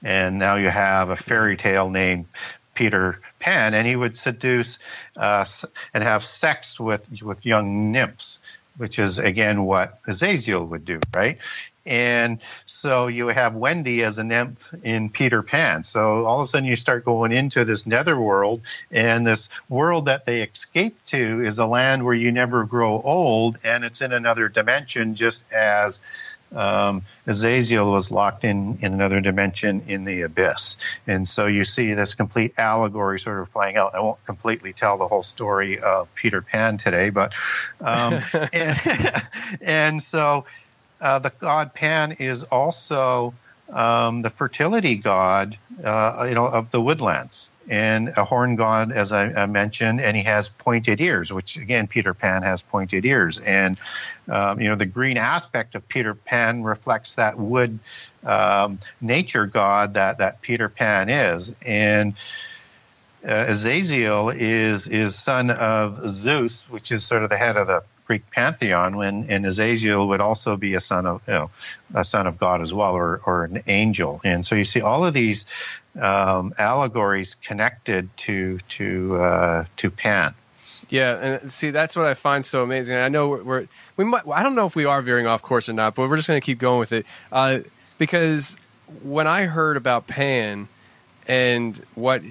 Speaker 4: And now you have a fairy tale named Peter Pan, and he would seduce uh, and have sex with with young nymphs, which is again what Azazel would do, right? And so you have Wendy as a nymph in Peter Pan. So all of a sudden you start going into this netherworld, and this world that they escape to is a land where you never grow old, and it's in another dimension, just as um, Azazel was locked in in another dimension in the abyss. And so you see this complete allegory sort of playing out. I won't completely tell the whole story of Peter Pan today, but um, (laughs) and, (laughs) and so uh, the god Pan is also um, the fertility god, uh, you know, of the woodlands. And a horn god, as I, I mentioned, and he has pointed ears, which again, Peter Pan has pointed ears. And um, you know, the green aspect of Peter Pan reflects that wood um, nature god that that Peter Pan is. And uh, Azazel is is son of Zeus, which is sort of the head of the Greek pantheon. When and Azazel would also be a son of you know a son of God as well, or or an angel. And so you see all of these um, allegories connected to to uh, to Pan.
Speaker 5: Yeah, and see, that's what I find so amazing. I know we're, we're we might. I don't know if we are veering off course or not, but we're just going to keep going with it uh, because when I heard about Pan and what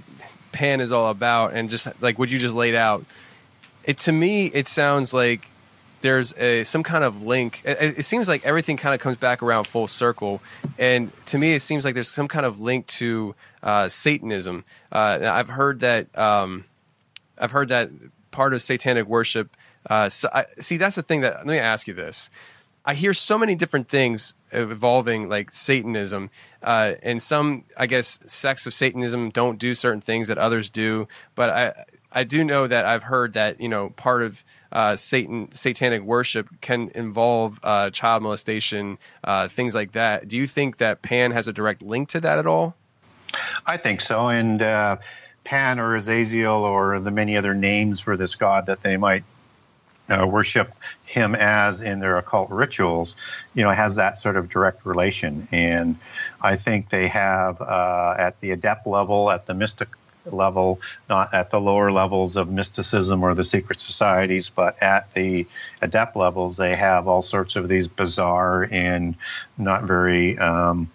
Speaker 5: Pan is all about, and just like what you just laid out, it to me it sounds like there's a some kind of link. It, it seems like everything kind of comes back around full circle, and to me it seems like there's some kind of link to uh, Satanism. Uh, I've heard that. Um, I've heard that part of satanic worship. Uh, so I, see, that's the thing that. Let me ask you this. I hear so many different things evolving, like Satanism, uh, and some, I guess, sects of Satanism don't do certain things that others do. But I, I do know that I've heard that you know part of uh, Satan satanic worship can involve uh, child molestation, uh, things like that. Do you think that Pan has a direct link to that at all?
Speaker 4: I think so, and uh, Pan or Azazel or the many other names for this god that they might uh, worship him as in their occult rituals, you know, has that sort of direct relation. And I think they have uh, at the adept level, at the mystic level, not at the lower levels of mysticism or the secret societies, but at the adept levels, they have all sorts of these bizarre and not very um,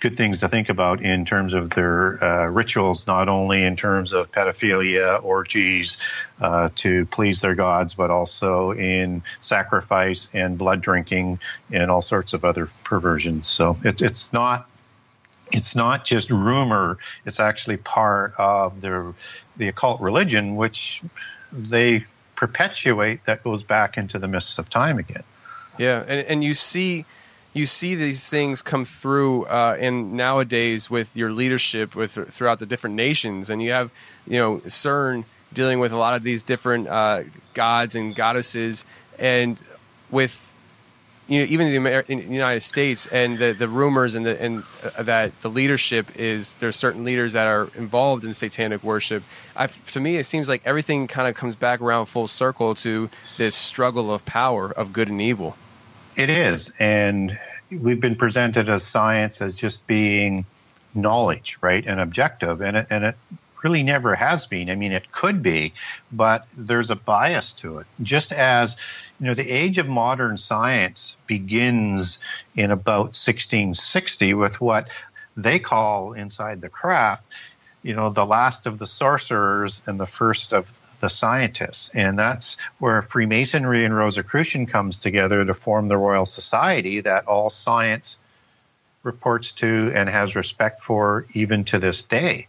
Speaker 4: good things to think about in terms of their uh, rituals, not only in terms of pedophilia, orgies uh, to please their gods, but also in sacrifice and blood drinking and all sorts of other perversions. So it's it's not it's not just rumor; it's actually part of their the occult religion, which they perpetuate that goes back into the mists of time again.
Speaker 5: Yeah, and and you see you see these things come through uh, in nowadays with your leadership with throughout the different nations, and you have you know CERN dealing with a lot of these different uh, gods and goddesses, and with you know even in the, Amer- in the United States and the, the rumors and the and uh, that the leadership is there's certain leaders that are involved in satanic worship. I, to me, it seems like everything kind of comes back around full circle to this struggle of power of good and evil.
Speaker 4: It is. And we've been presented as science as just being knowledge, right, and objective. And it, and it really never has been. I mean, it could be, but there's a bias to it. Just as, you know, the age of modern science begins in about 1660 with what they call inside the craft, you know, the last of the sorcerers and the first of the scientists. And that's where Freemasonry and Rosicrucian comes together to form the Royal Society that all science reports to and has respect for even to this day.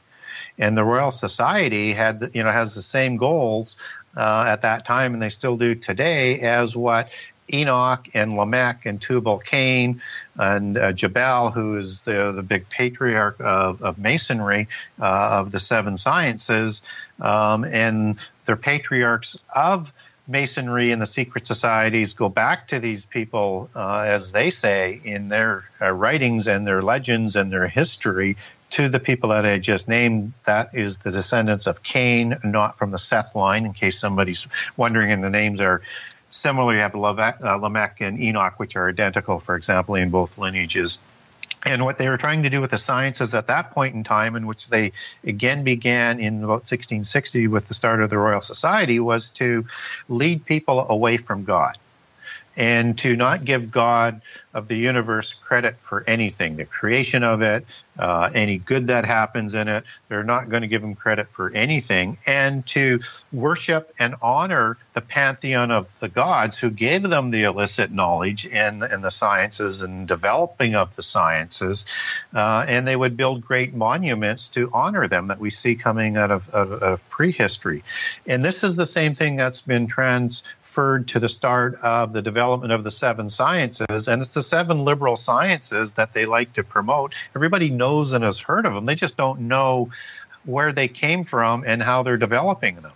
Speaker 4: And the Royal Society had, you know, has the same goals uh, at that time, and they still do today, as what Enoch and Lamech and Tubal Cain and uh, Jabal, who is the, the big patriarch of, of Masonry uh, of the seven sciences, um, and they're patriarchs of Masonry and the secret societies go back to these people, uh, as they say in their uh, writings and their legends and their history, to the people that I just named. That is the descendants of Cain, not from the Seth line, in case somebody's wondering, and the names are similar. you have uh, Lamech and Enoch, which are identical, for example, in both lineages. And what they were trying to do with the sciences at that point in time, in which they again began in about 1660 with the start of the Royal Society, was to lead people away from God and to not give God of the universe credit for anything, the creation of it, uh, any good that happens in it. They're not going to give him credit for anything, and to worship and honor the pantheon of the gods who gave them the illicit knowledge and, and the sciences and developing of the sciences. Uh, and they would build great monuments to honor them that we see coming out of, of, out of prehistory. And this is the same thing that's been trans referred to the start of the development of the seven sciences, and it's the seven liberal sciences that they like to promote. Everybody knows and has heard of them. They just don't know where they came from and how they're developing them.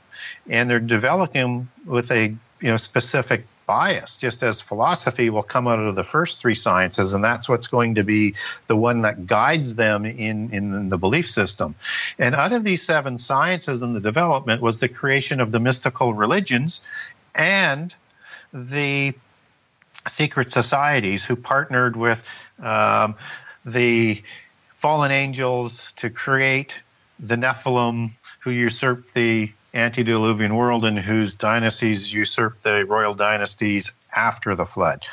Speaker 4: And they're developing them with a you know specific bias, just as philosophy will come out of the first three sciences, and that's what's going to be the one that guides them in, in the belief system. And out of these seven sciences in the development was the creation of the mystical religions and the secret societies who partnered with um, the fallen angels to create the Nephilim who usurped the antediluvian world and whose dynasties usurped the royal dynasties after the flood.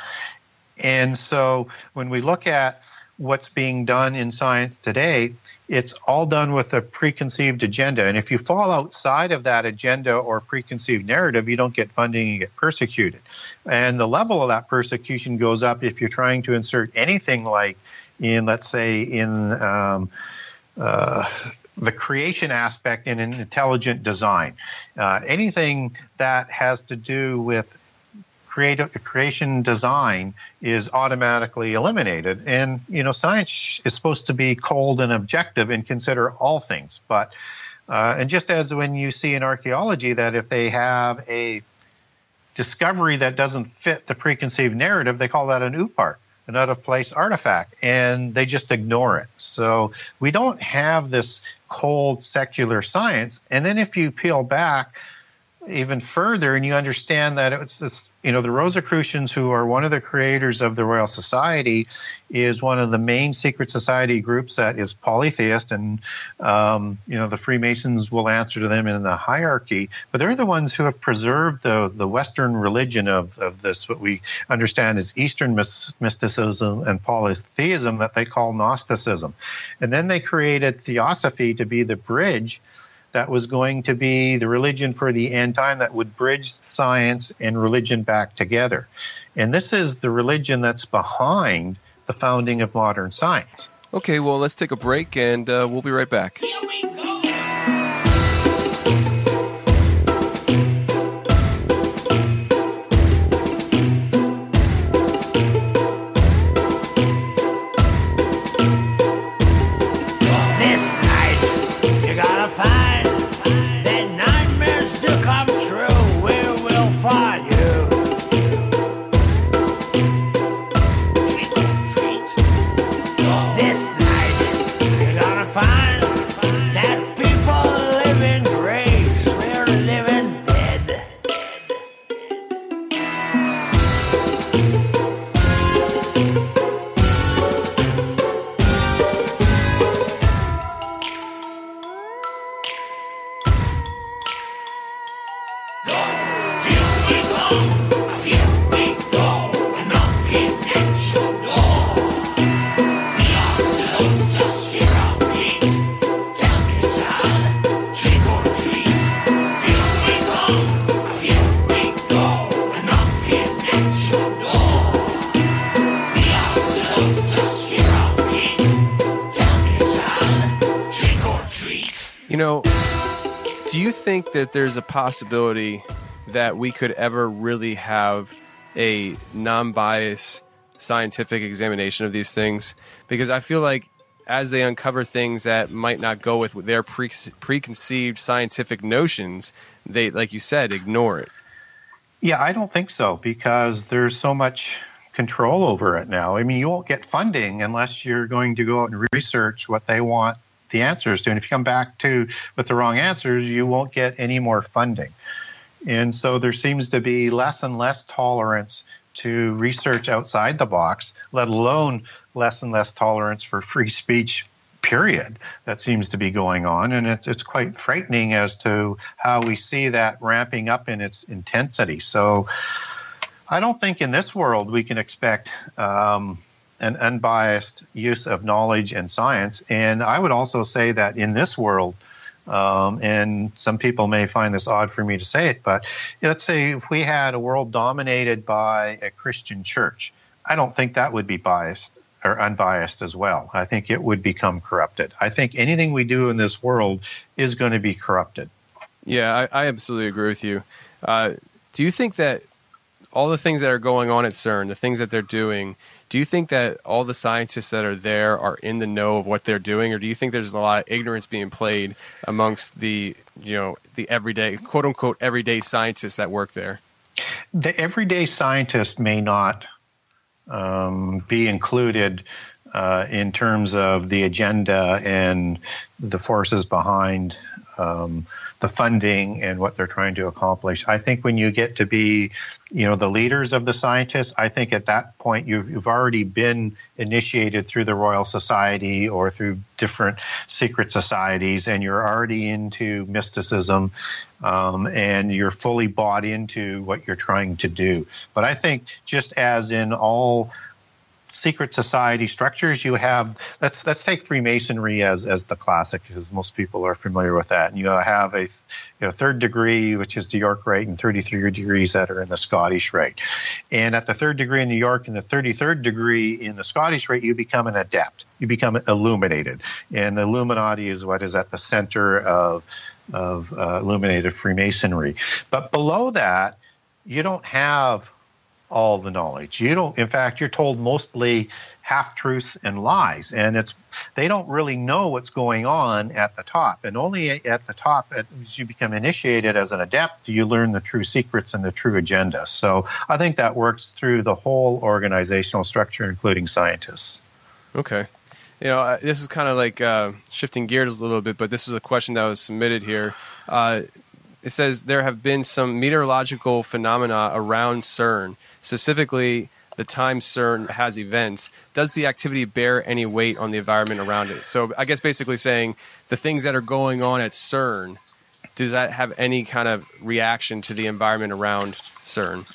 Speaker 4: And so when we look at what's being done in science today, it's all done with a preconceived agenda. And if you fall outside of that agenda or preconceived narrative, you don't get funding, you get persecuted. And the level of that persecution goes up if you're trying to insert anything like in, let's say, in um, uh, the creation aspect in an intelligent design. Uh, anything that has to do with creative creation design is automatically eliminated. And you know, science is supposed to be cold and objective and consider all things. But uh, and just as when you see in archaeology that if they have a discovery that doesn't fit the preconceived narrative, they call that an OOPArt, an out of place artifact, and they just ignore it. So we don't have this cold secular science. And then if you peel back even further and you understand that it's this you know, the Rosicrucians, who are one of the creators of the Royal Society, is one of the main secret society groups that is polytheist, and um, you know, the Freemasons will answer to them in the hierarchy. But they're the ones who have preserved the the Western religion of of this, what we understand as Eastern mysticism and polytheism, that they call Gnosticism, and then they created Theosophy to be the bridge that was going to be the religion for the end time that would bridge science and religion back together. And this is the religion that's behind the founding of modern science.
Speaker 5: Okay, well, let's take a break and uh, we'll be right back. That there's a possibility that we could ever really have a non-biased scientific examination of these things because I feel like as they uncover things that might not go with their pre- preconceived scientific notions, they, like you said, ignore it.
Speaker 4: Yeah, I don't think so because there's so much control over it now. I mean, you won't get funding unless you're going to go out and research what they want the answers to. And if you come back to with the wrong answers, you won't get any more funding. And so there seems to be less and less tolerance to research outside the box, let alone less and less tolerance for free speech period that seems to be going on. And it, it's quite frightening as to how we see that ramping up in its intensity. So I don't think in this world we can expect um, an unbiased use of knowledge and science. And I would also say that in this world, um, and some people may find this odd for me to say it, but let's say if we had a world dominated by a Christian church, I don't think that would be biased or unbiased as well. I think it would become corrupted. I think anything we do in this world is going to be corrupted.
Speaker 5: Yeah, I, I absolutely agree with you. Uh, do you think that all the things that are going on at CERN, the things that they're doing, do you think that all the scientists that are there are in the know of what they're doing, or do you think there's a lot of ignorance being played amongst the you know the everyday quote unquote everyday scientists that work there?
Speaker 4: The everyday scientist may not um, be included uh, in terms of the agenda and the forces behind um, the funding and what they're trying to accomplish. I think when you get to be, you know, the leaders of the scientists, I think at that point you've, you've already been initiated through the Royal Society or through different secret societies, and you're already into mysticism, um, and you're fully bought into what you're trying to do. But I think just as in all secret society structures you have let's let's take freemasonry as as the classic because most people are familiar with that. And you have a you know, third degree which is the york rite and 33 degrees that are in the scottish rite and at the third degree in new york and the 33rd degree in the scottish rite you become an adept. You become illuminated. And the illuminati is what is at the center of of uh, illuminated freemasonry. But below that you don't have all the knowledge. You don't. In fact, you're told mostly half truths and lies, and it's they don't really know what's going on at the top. And only at the top, as you become initiated as an adept, do you learn the true secrets and the true agenda. So I think that works through the whole organizational structure, including scientists.
Speaker 5: Okay. You know, this is kind of like uh, shifting gears a little bit, but this was a question that was submitted here. Uh, it says there have been some meteorological phenomena around CERN, specifically the time CERN has events. Does the activity bear any weight on the environment around it? So I guess basically saying the things that are going on at CERN, does that have any kind of reaction to the environment around CERN?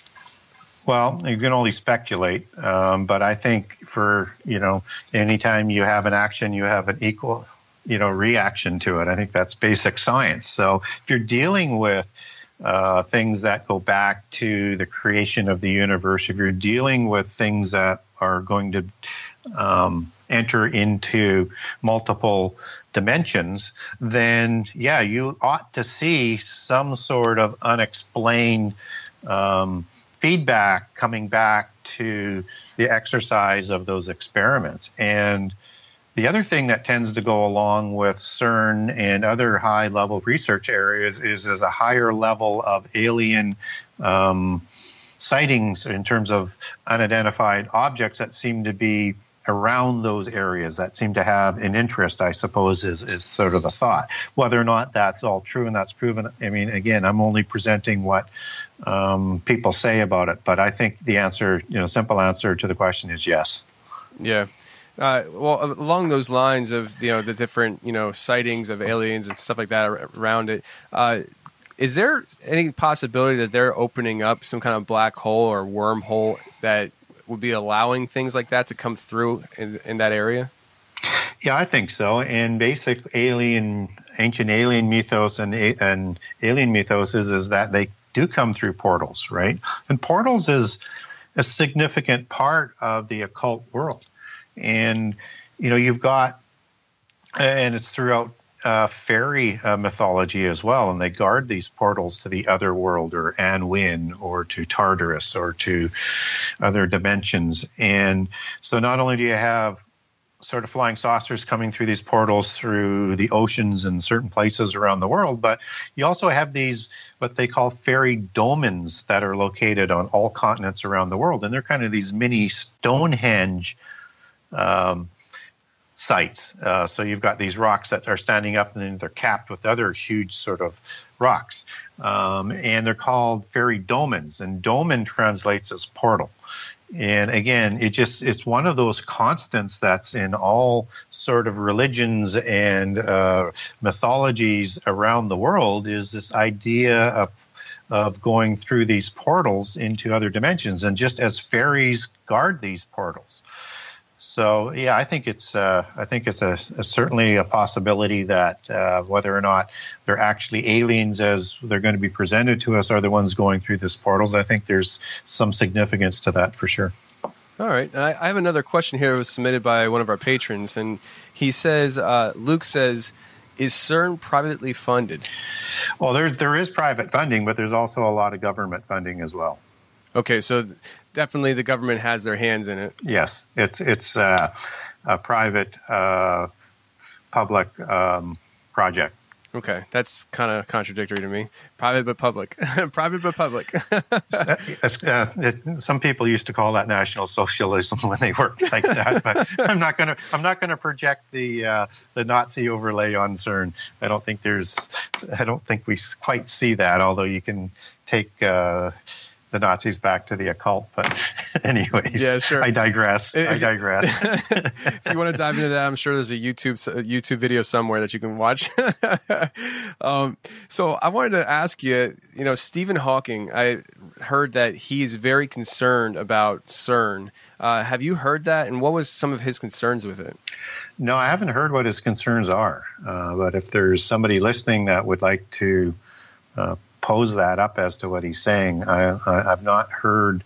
Speaker 4: Well, you can only speculate, um, but I think for you know, anytime you have an action, you have an equal you know reaction to it. I think that's basic science. So if you're dealing with uh, things that go back to the creation of the universe, if you're dealing with things that are going to um, enter into multiple dimensions, then yeah, you ought to see some sort of unexplained um, feedback coming back to the exercise of those experiments. And the other thing that tends to go along with CERN and other high level research areas is, is a higher level of alien um, sightings in terms of unidentified objects that seem to be around those areas that seem to have an interest, I suppose, is, is sort of the thought. Whether or not that's all true and that's proven, I mean, again, I'm only presenting what um, people say about it, but I think the answer, you know, simple answer to the question is yes.
Speaker 5: Yeah. Uh, well, along those lines of you know the different you know sightings of aliens and stuff like that around it, uh, is there any possibility that they're opening up some kind of black hole or wormhole that would be allowing things like that to come through in, in that area?
Speaker 4: Yeah, I think so. And basic alien, ancient alien mythos and and alien mythos is, is that they do come through portals, right? And portals is a significant part of the occult world and you know you've got and it's throughout uh, fairy uh, mythology as well, and they guard these portals to the other world, or Annwn, or to Tartarus, or to other dimensions. And so, not only do you have sort of flying saucers coming through these portals through the oceans and certain places around the world, but you also have these what they call fairy dolmens that are located on all continents around the world, and they're kind of these mini Stonehenge um, sites. Uh, so you've got these rocks that are standing up and then they're capped with other huge sort of rocks. Um, and they're called fairy dolmens, and dolmen translates as portal. And again, it just it's one of those constants that's in all sort of religions and uh, mythologies around the world is this idea of of going through these portals into other dimensions. And just as fairies guard these portals, so yeah, I think it's uh, I think it's a, a, certainly a possibility that uh, whether or not they're actually aliens as they're going to be presented to us are the ones going through this portals. I think there's some significance to that for sure.
Speaker 5: All right, I, I have another question here. It was submitted by one of our patrons, and he says, uh, Luke says, "Is CERN privately funded?"
Speaker 4: Well, there there is private funding, but there's also a lot of government funding as well.
Speaker 5: Okay, so definitely the government has their hands in it.
Speaker 4: Yes, it's it's uh, a private uh, public um, project.
Speaker 5: Okay, that's kind of contradictory to me. Private but public. (laughs) Private but public. (laughs)
Speaker 4: Uh, some people used to call that national socialism when they worked like that, but (laughs) I'm not going to. I'm not going to project the uh, the Nazi overlay on CERN. I don't think there's. I don't think we quite see that. Although you can take uh, the Nazis back to the occult, but (laughs) anyways,
Speaker 5: Yeah, sure.
Speaker 4: I digress. I digress. (laughs)
Speaker 5: if you want to dive into that, I'm sure there's a YouTube a YouTube video somewhere that you can watch. (laughs) um, so I wanted to ask you, you know, Stephen Hawking. I heard that he's very concerned about CERN. Uh, have you heard that? And what was some of his concerns with it?
Speaker 4: No, I haven't heard what his concerns are. Uh, but if there's somebody listening that would like to uh, pose that up as to what he's saying, I, I, I've not heard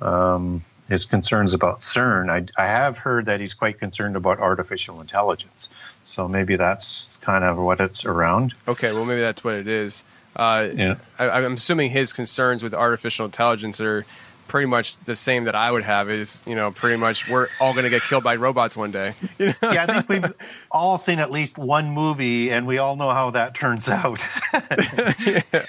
Speaker 4: um, his concerns about CERN. I, I have heard that he's quite concerned about artificial intelligence. So maybe that's kind of what it's around.
Speaker 5: Okay, well maybe that's what it is. Uh,
Speaker 4: Yeah.
Speaker 5: I, I'm assuming his concerns with artificial intelligence are pretty much the same that I would have. Is you know pretty much we're all going to get killed by robots one day. (laughs)
Speaker 4: Yeah, I think we've all seen at least one movie, and we all know how that turns out. (laughs)
Speaker 5: I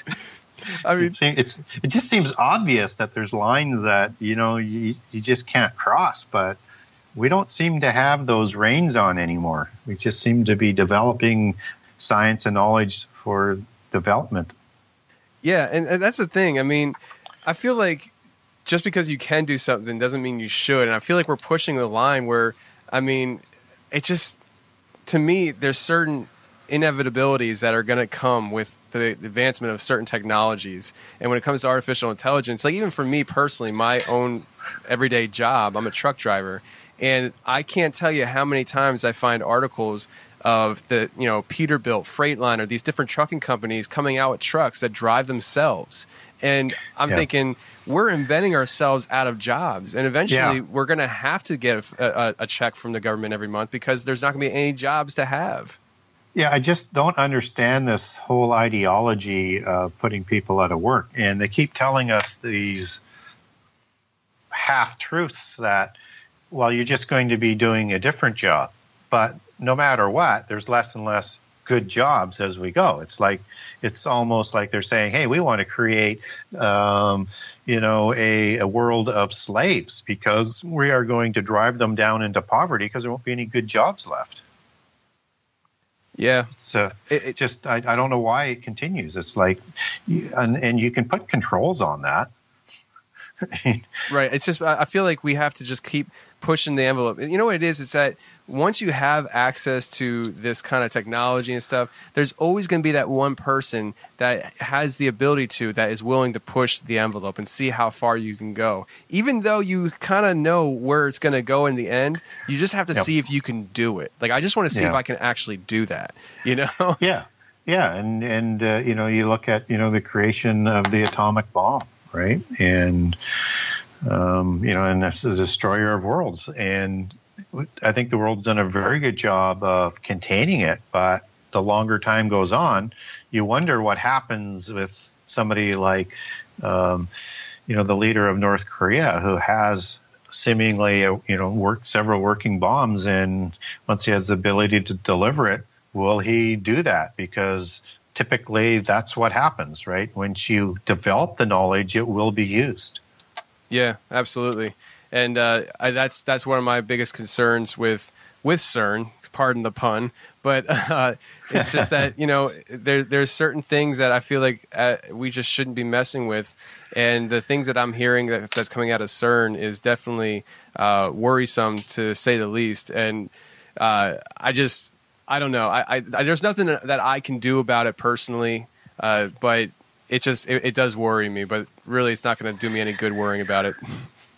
Speaker 5: mean,
Speaker 4: it, seem, it's, it just seems obvious that there's lines that you know you, you just can't cross, but we don't seem to have those reins on anymore. We just seem to be developing science and knowledge for development.
Speaker 5: Yeah, and, and that's the thing. I mean, I feel like just because you can do something doesn't mean you should. And I feel like we're pushing the line where, I mean, it just, to me, there's certain inevitabilities that are going to come with the advancement of certain technologies. And when it comes to artificial intelligence, like even for me personally, my own everyday job, I'm a truck driver. And I can't tell you how many times I find articles of the you know Peterbilt, Freightliner, these different trucking companies coming out with trucks that drive themselves. And I'm
Speaker 4: Yeah.
Speaker 5: thinking we're inventing ourselves out of jobs, and eventually
Speaker 4: Yeah.
Speaker 5: we're going to have to get a, a, a check from the government every month because there's not going to be any jobs to have.
Speaker 4: Yeah, I just don't understand this whole ideology of putting people out of work. And they keep telling us these half truths that, well, you're just going to be doing a different job. But no matter what, there's less and less good jobs as we go. It's like, it's almost like they're saying, hey, we want to create, um, you know, a, a world of slaves because we are going to drive them down into poverty because there won't be any good jobs left.
Speaker 5: Yeah,
Speaker 4: So
Speaker 5: It- it-
Speaker 4: just I, I don't know why it continues. It's like, and and you can put controls on that. (laughs)
Speaker 5: Right. It's just I I feel like we have to just keep pushing the envelope. You know what it is? It's that once you have access to this kind of technology and stuff, there's always going to be that one person that has the ability to that is willing to push the envelope and see how far you can go. Even though you kind of know where it's going to go in the end, you just have to
Speaker 4: Yep.
Speaker 5: see if you can do it. Like I just want to see if I can actually do that. You know? (laughs)
Speaker 4: yeah, yeah, and and uh, you know you look at you know the creation of the atomic bomb, right? And um, you know, and that's the destroyer of worlds. And I think the world's done a very good job of containing it, but the longer time goes on, you wonder what happens with somebody like, um, you know, the leader of North Korea who has seemingly, uh, you know, worked several working bombs, and once he has the ability to deliver it, will he do that? Because typically that's what happens, right? Once you develop the knowledge, it will be used.
Speaker 5: Yeah, absolutely. And uh, I, that's that's one of my biggest concerns with with CERN. Pardon the pun, but (laughs) uh, it's just that you know there there's certain things that I feel like uh, we just shouldn't be messing with, and the things that I'm hearing that, that's coming out of CERN is definitely uh, worrisome to say the least. And uh, I just I don't know. I, I, I there's nothing that I can do about it personally, uh, but it just it, it does worry me. But really, it's not going to do me any good worrying about it. (laughs)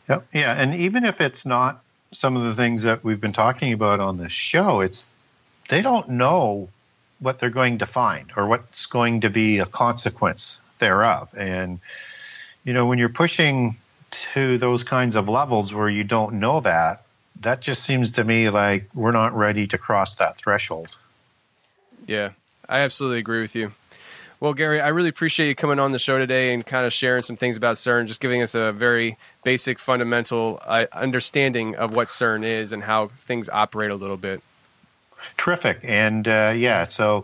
Speaker 4: Yep. Yeah, and even if it's not some of the things that we've been talking about on the show, it's they don't know what they're going to find or what's going to be a consequence thereof. And you know, when you're pushing to those kinds of levels where you don't know that, that just seems to me like we're not ready to cross that threshold.
Speaker 5: Yeah, I absolutely agree with you. Well, Gary, I really appreciate you coming on the show today and kind of sharing some things about CERN, just giving us a very basic, fundamental uh, understanding of what CERN is and how things operate a little bit.
Speaker 4: Terrific. And uh, yeah, so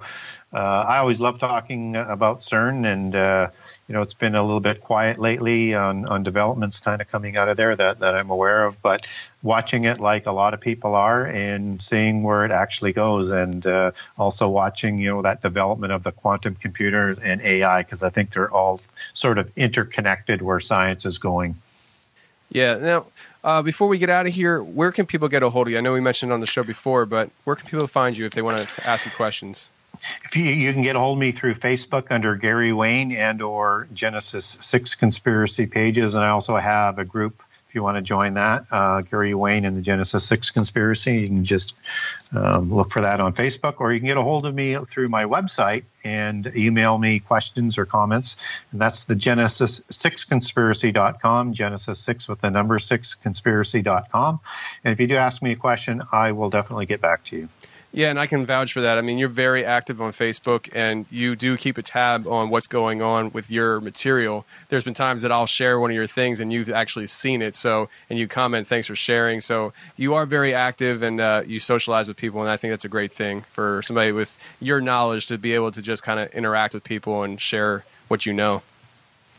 Speaker 4: uh, I always love talking about CERN, and uh, you know it's been a little bit quiet lately on, on developments kind of coming out of there that, that I'm aware of. But watching it like a lot of people are, and seeing where it actually goes, and uh, also watching you know that development of the quantum computer and AI, because I think they're all sort of interconnected where science is going.
Speaker 5: Yeah. Now, uh, before we get out of here, where can people get a hold of you? I know we mentioned on the show before, but where can people find you if they want to ask you questions?
Speaker 4: If you, you can get a hold of me through Facebook under Gary Wayne and or Genesis Six Conspiracy pages, and I also have a group if you want to join that. Uh, Gary Wayne and the Genesis Six Conspiracy. You can just um, look for that on Facebook, or you can get a hold of me through my website and email me questions or comments. And that's the Genesis Six Conspiracy.com. Genesis Six with the number six Conspiracy.com. And if you do ask me a question, I will definitely get back to you.
Speaker 5: Yeah, and I can vouch for that. I mean, you're very active on Facebook and you do keep a tab on what's going on with your material. There's been times that I'll share one of your things and you've actually seen it. So, and you comment, thanks for sharing. So, you are very active and uh, you socialize with people. And I think that's a great thing for somebody with your knowledge to be able to just kind of interact with people and share what you know.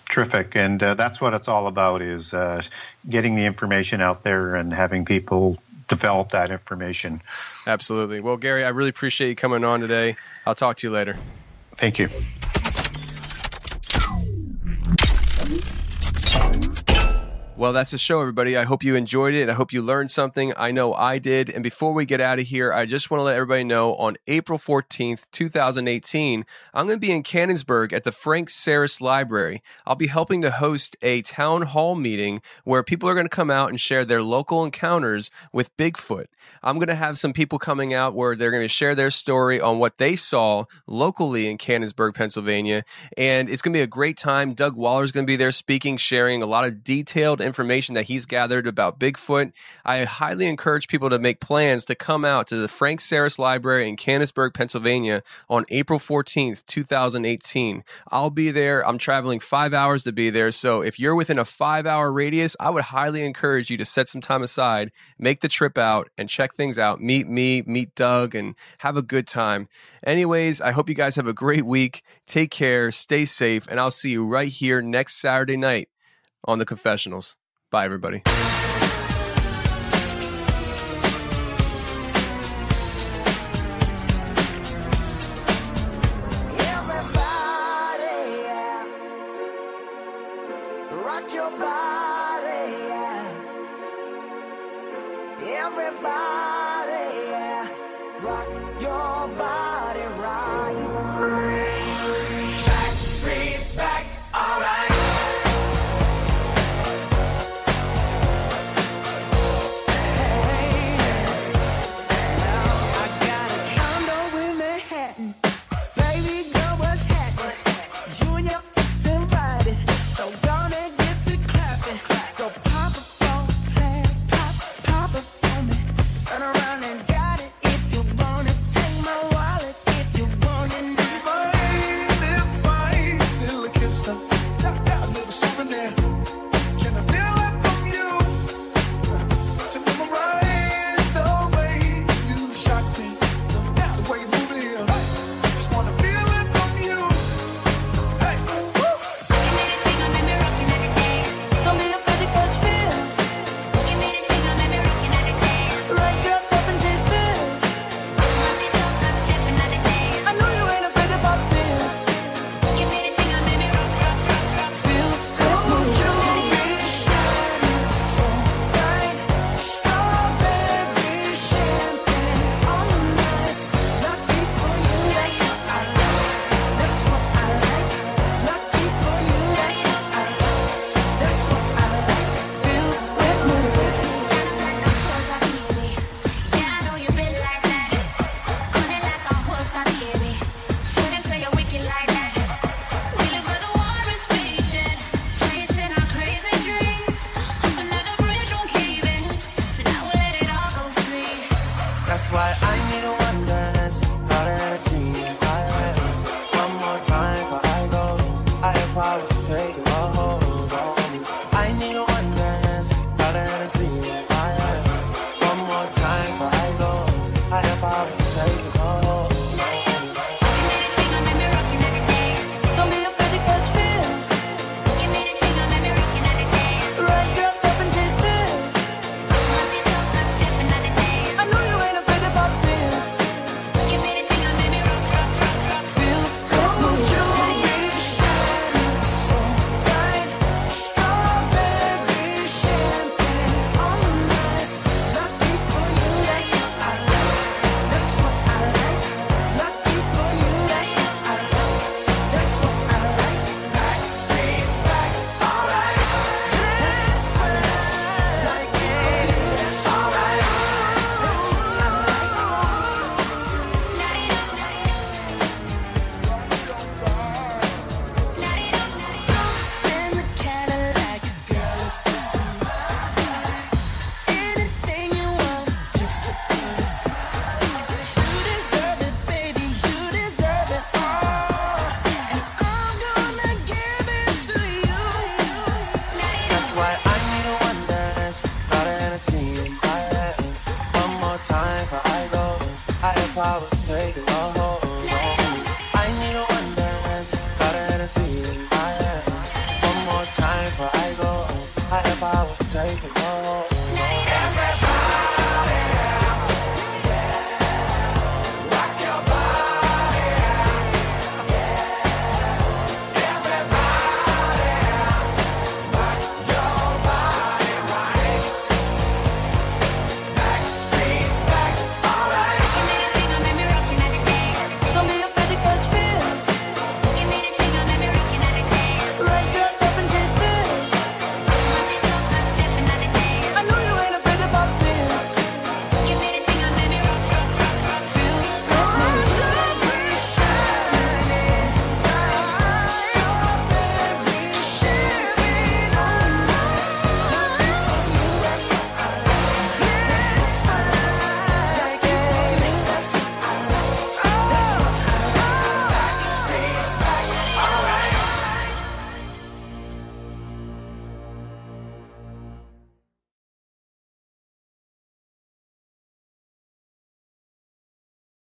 Speaker 4: Terrific, and uh, that's what it's all about: is uh, getting the information out there and having people develop that information.
Speaker 5: Absolutely. Well, Gary, I really appreciate you coming on today. I'll talk to you later.
Speaker 4: Thank you.
Speaker 5: Well, that's the show, everybody. I hope you enjoyed it. I hope you learned something. I know I did. And before we get out of here, I just want to let everybody know on April 14th, 2018, I'm going to be in Canonsburg at the Frank Sarris Library. I'll be helping to host a town hall meeting where people are going to come out and share their local encounters with Bigfoot. I'm going to have some people coming out where they're going to share their story on what they saw locally in Canonsburg, Pennsylvania. And it's going to be a great time. Doug Waller's going to be there speaking, sharing a lot of detailed information that he's gathered about Bigfoot. I highly encourage people to make plans to come out to the Frank Sarris Library in Canonsburg, Pennsylvania on April 14th, 2018. I'll be there. I'm traveling five hours to be there. So if you're within a five hour radius, I would highly encourage you to set some time aside, make the trip out, and check things out. Meet me, meet Doug, and have a good time. Anyways, I hope you guys have a great week. Take care, stay safe, and I'll see you right here next Saturday night on the confessionals. Bye, everybody.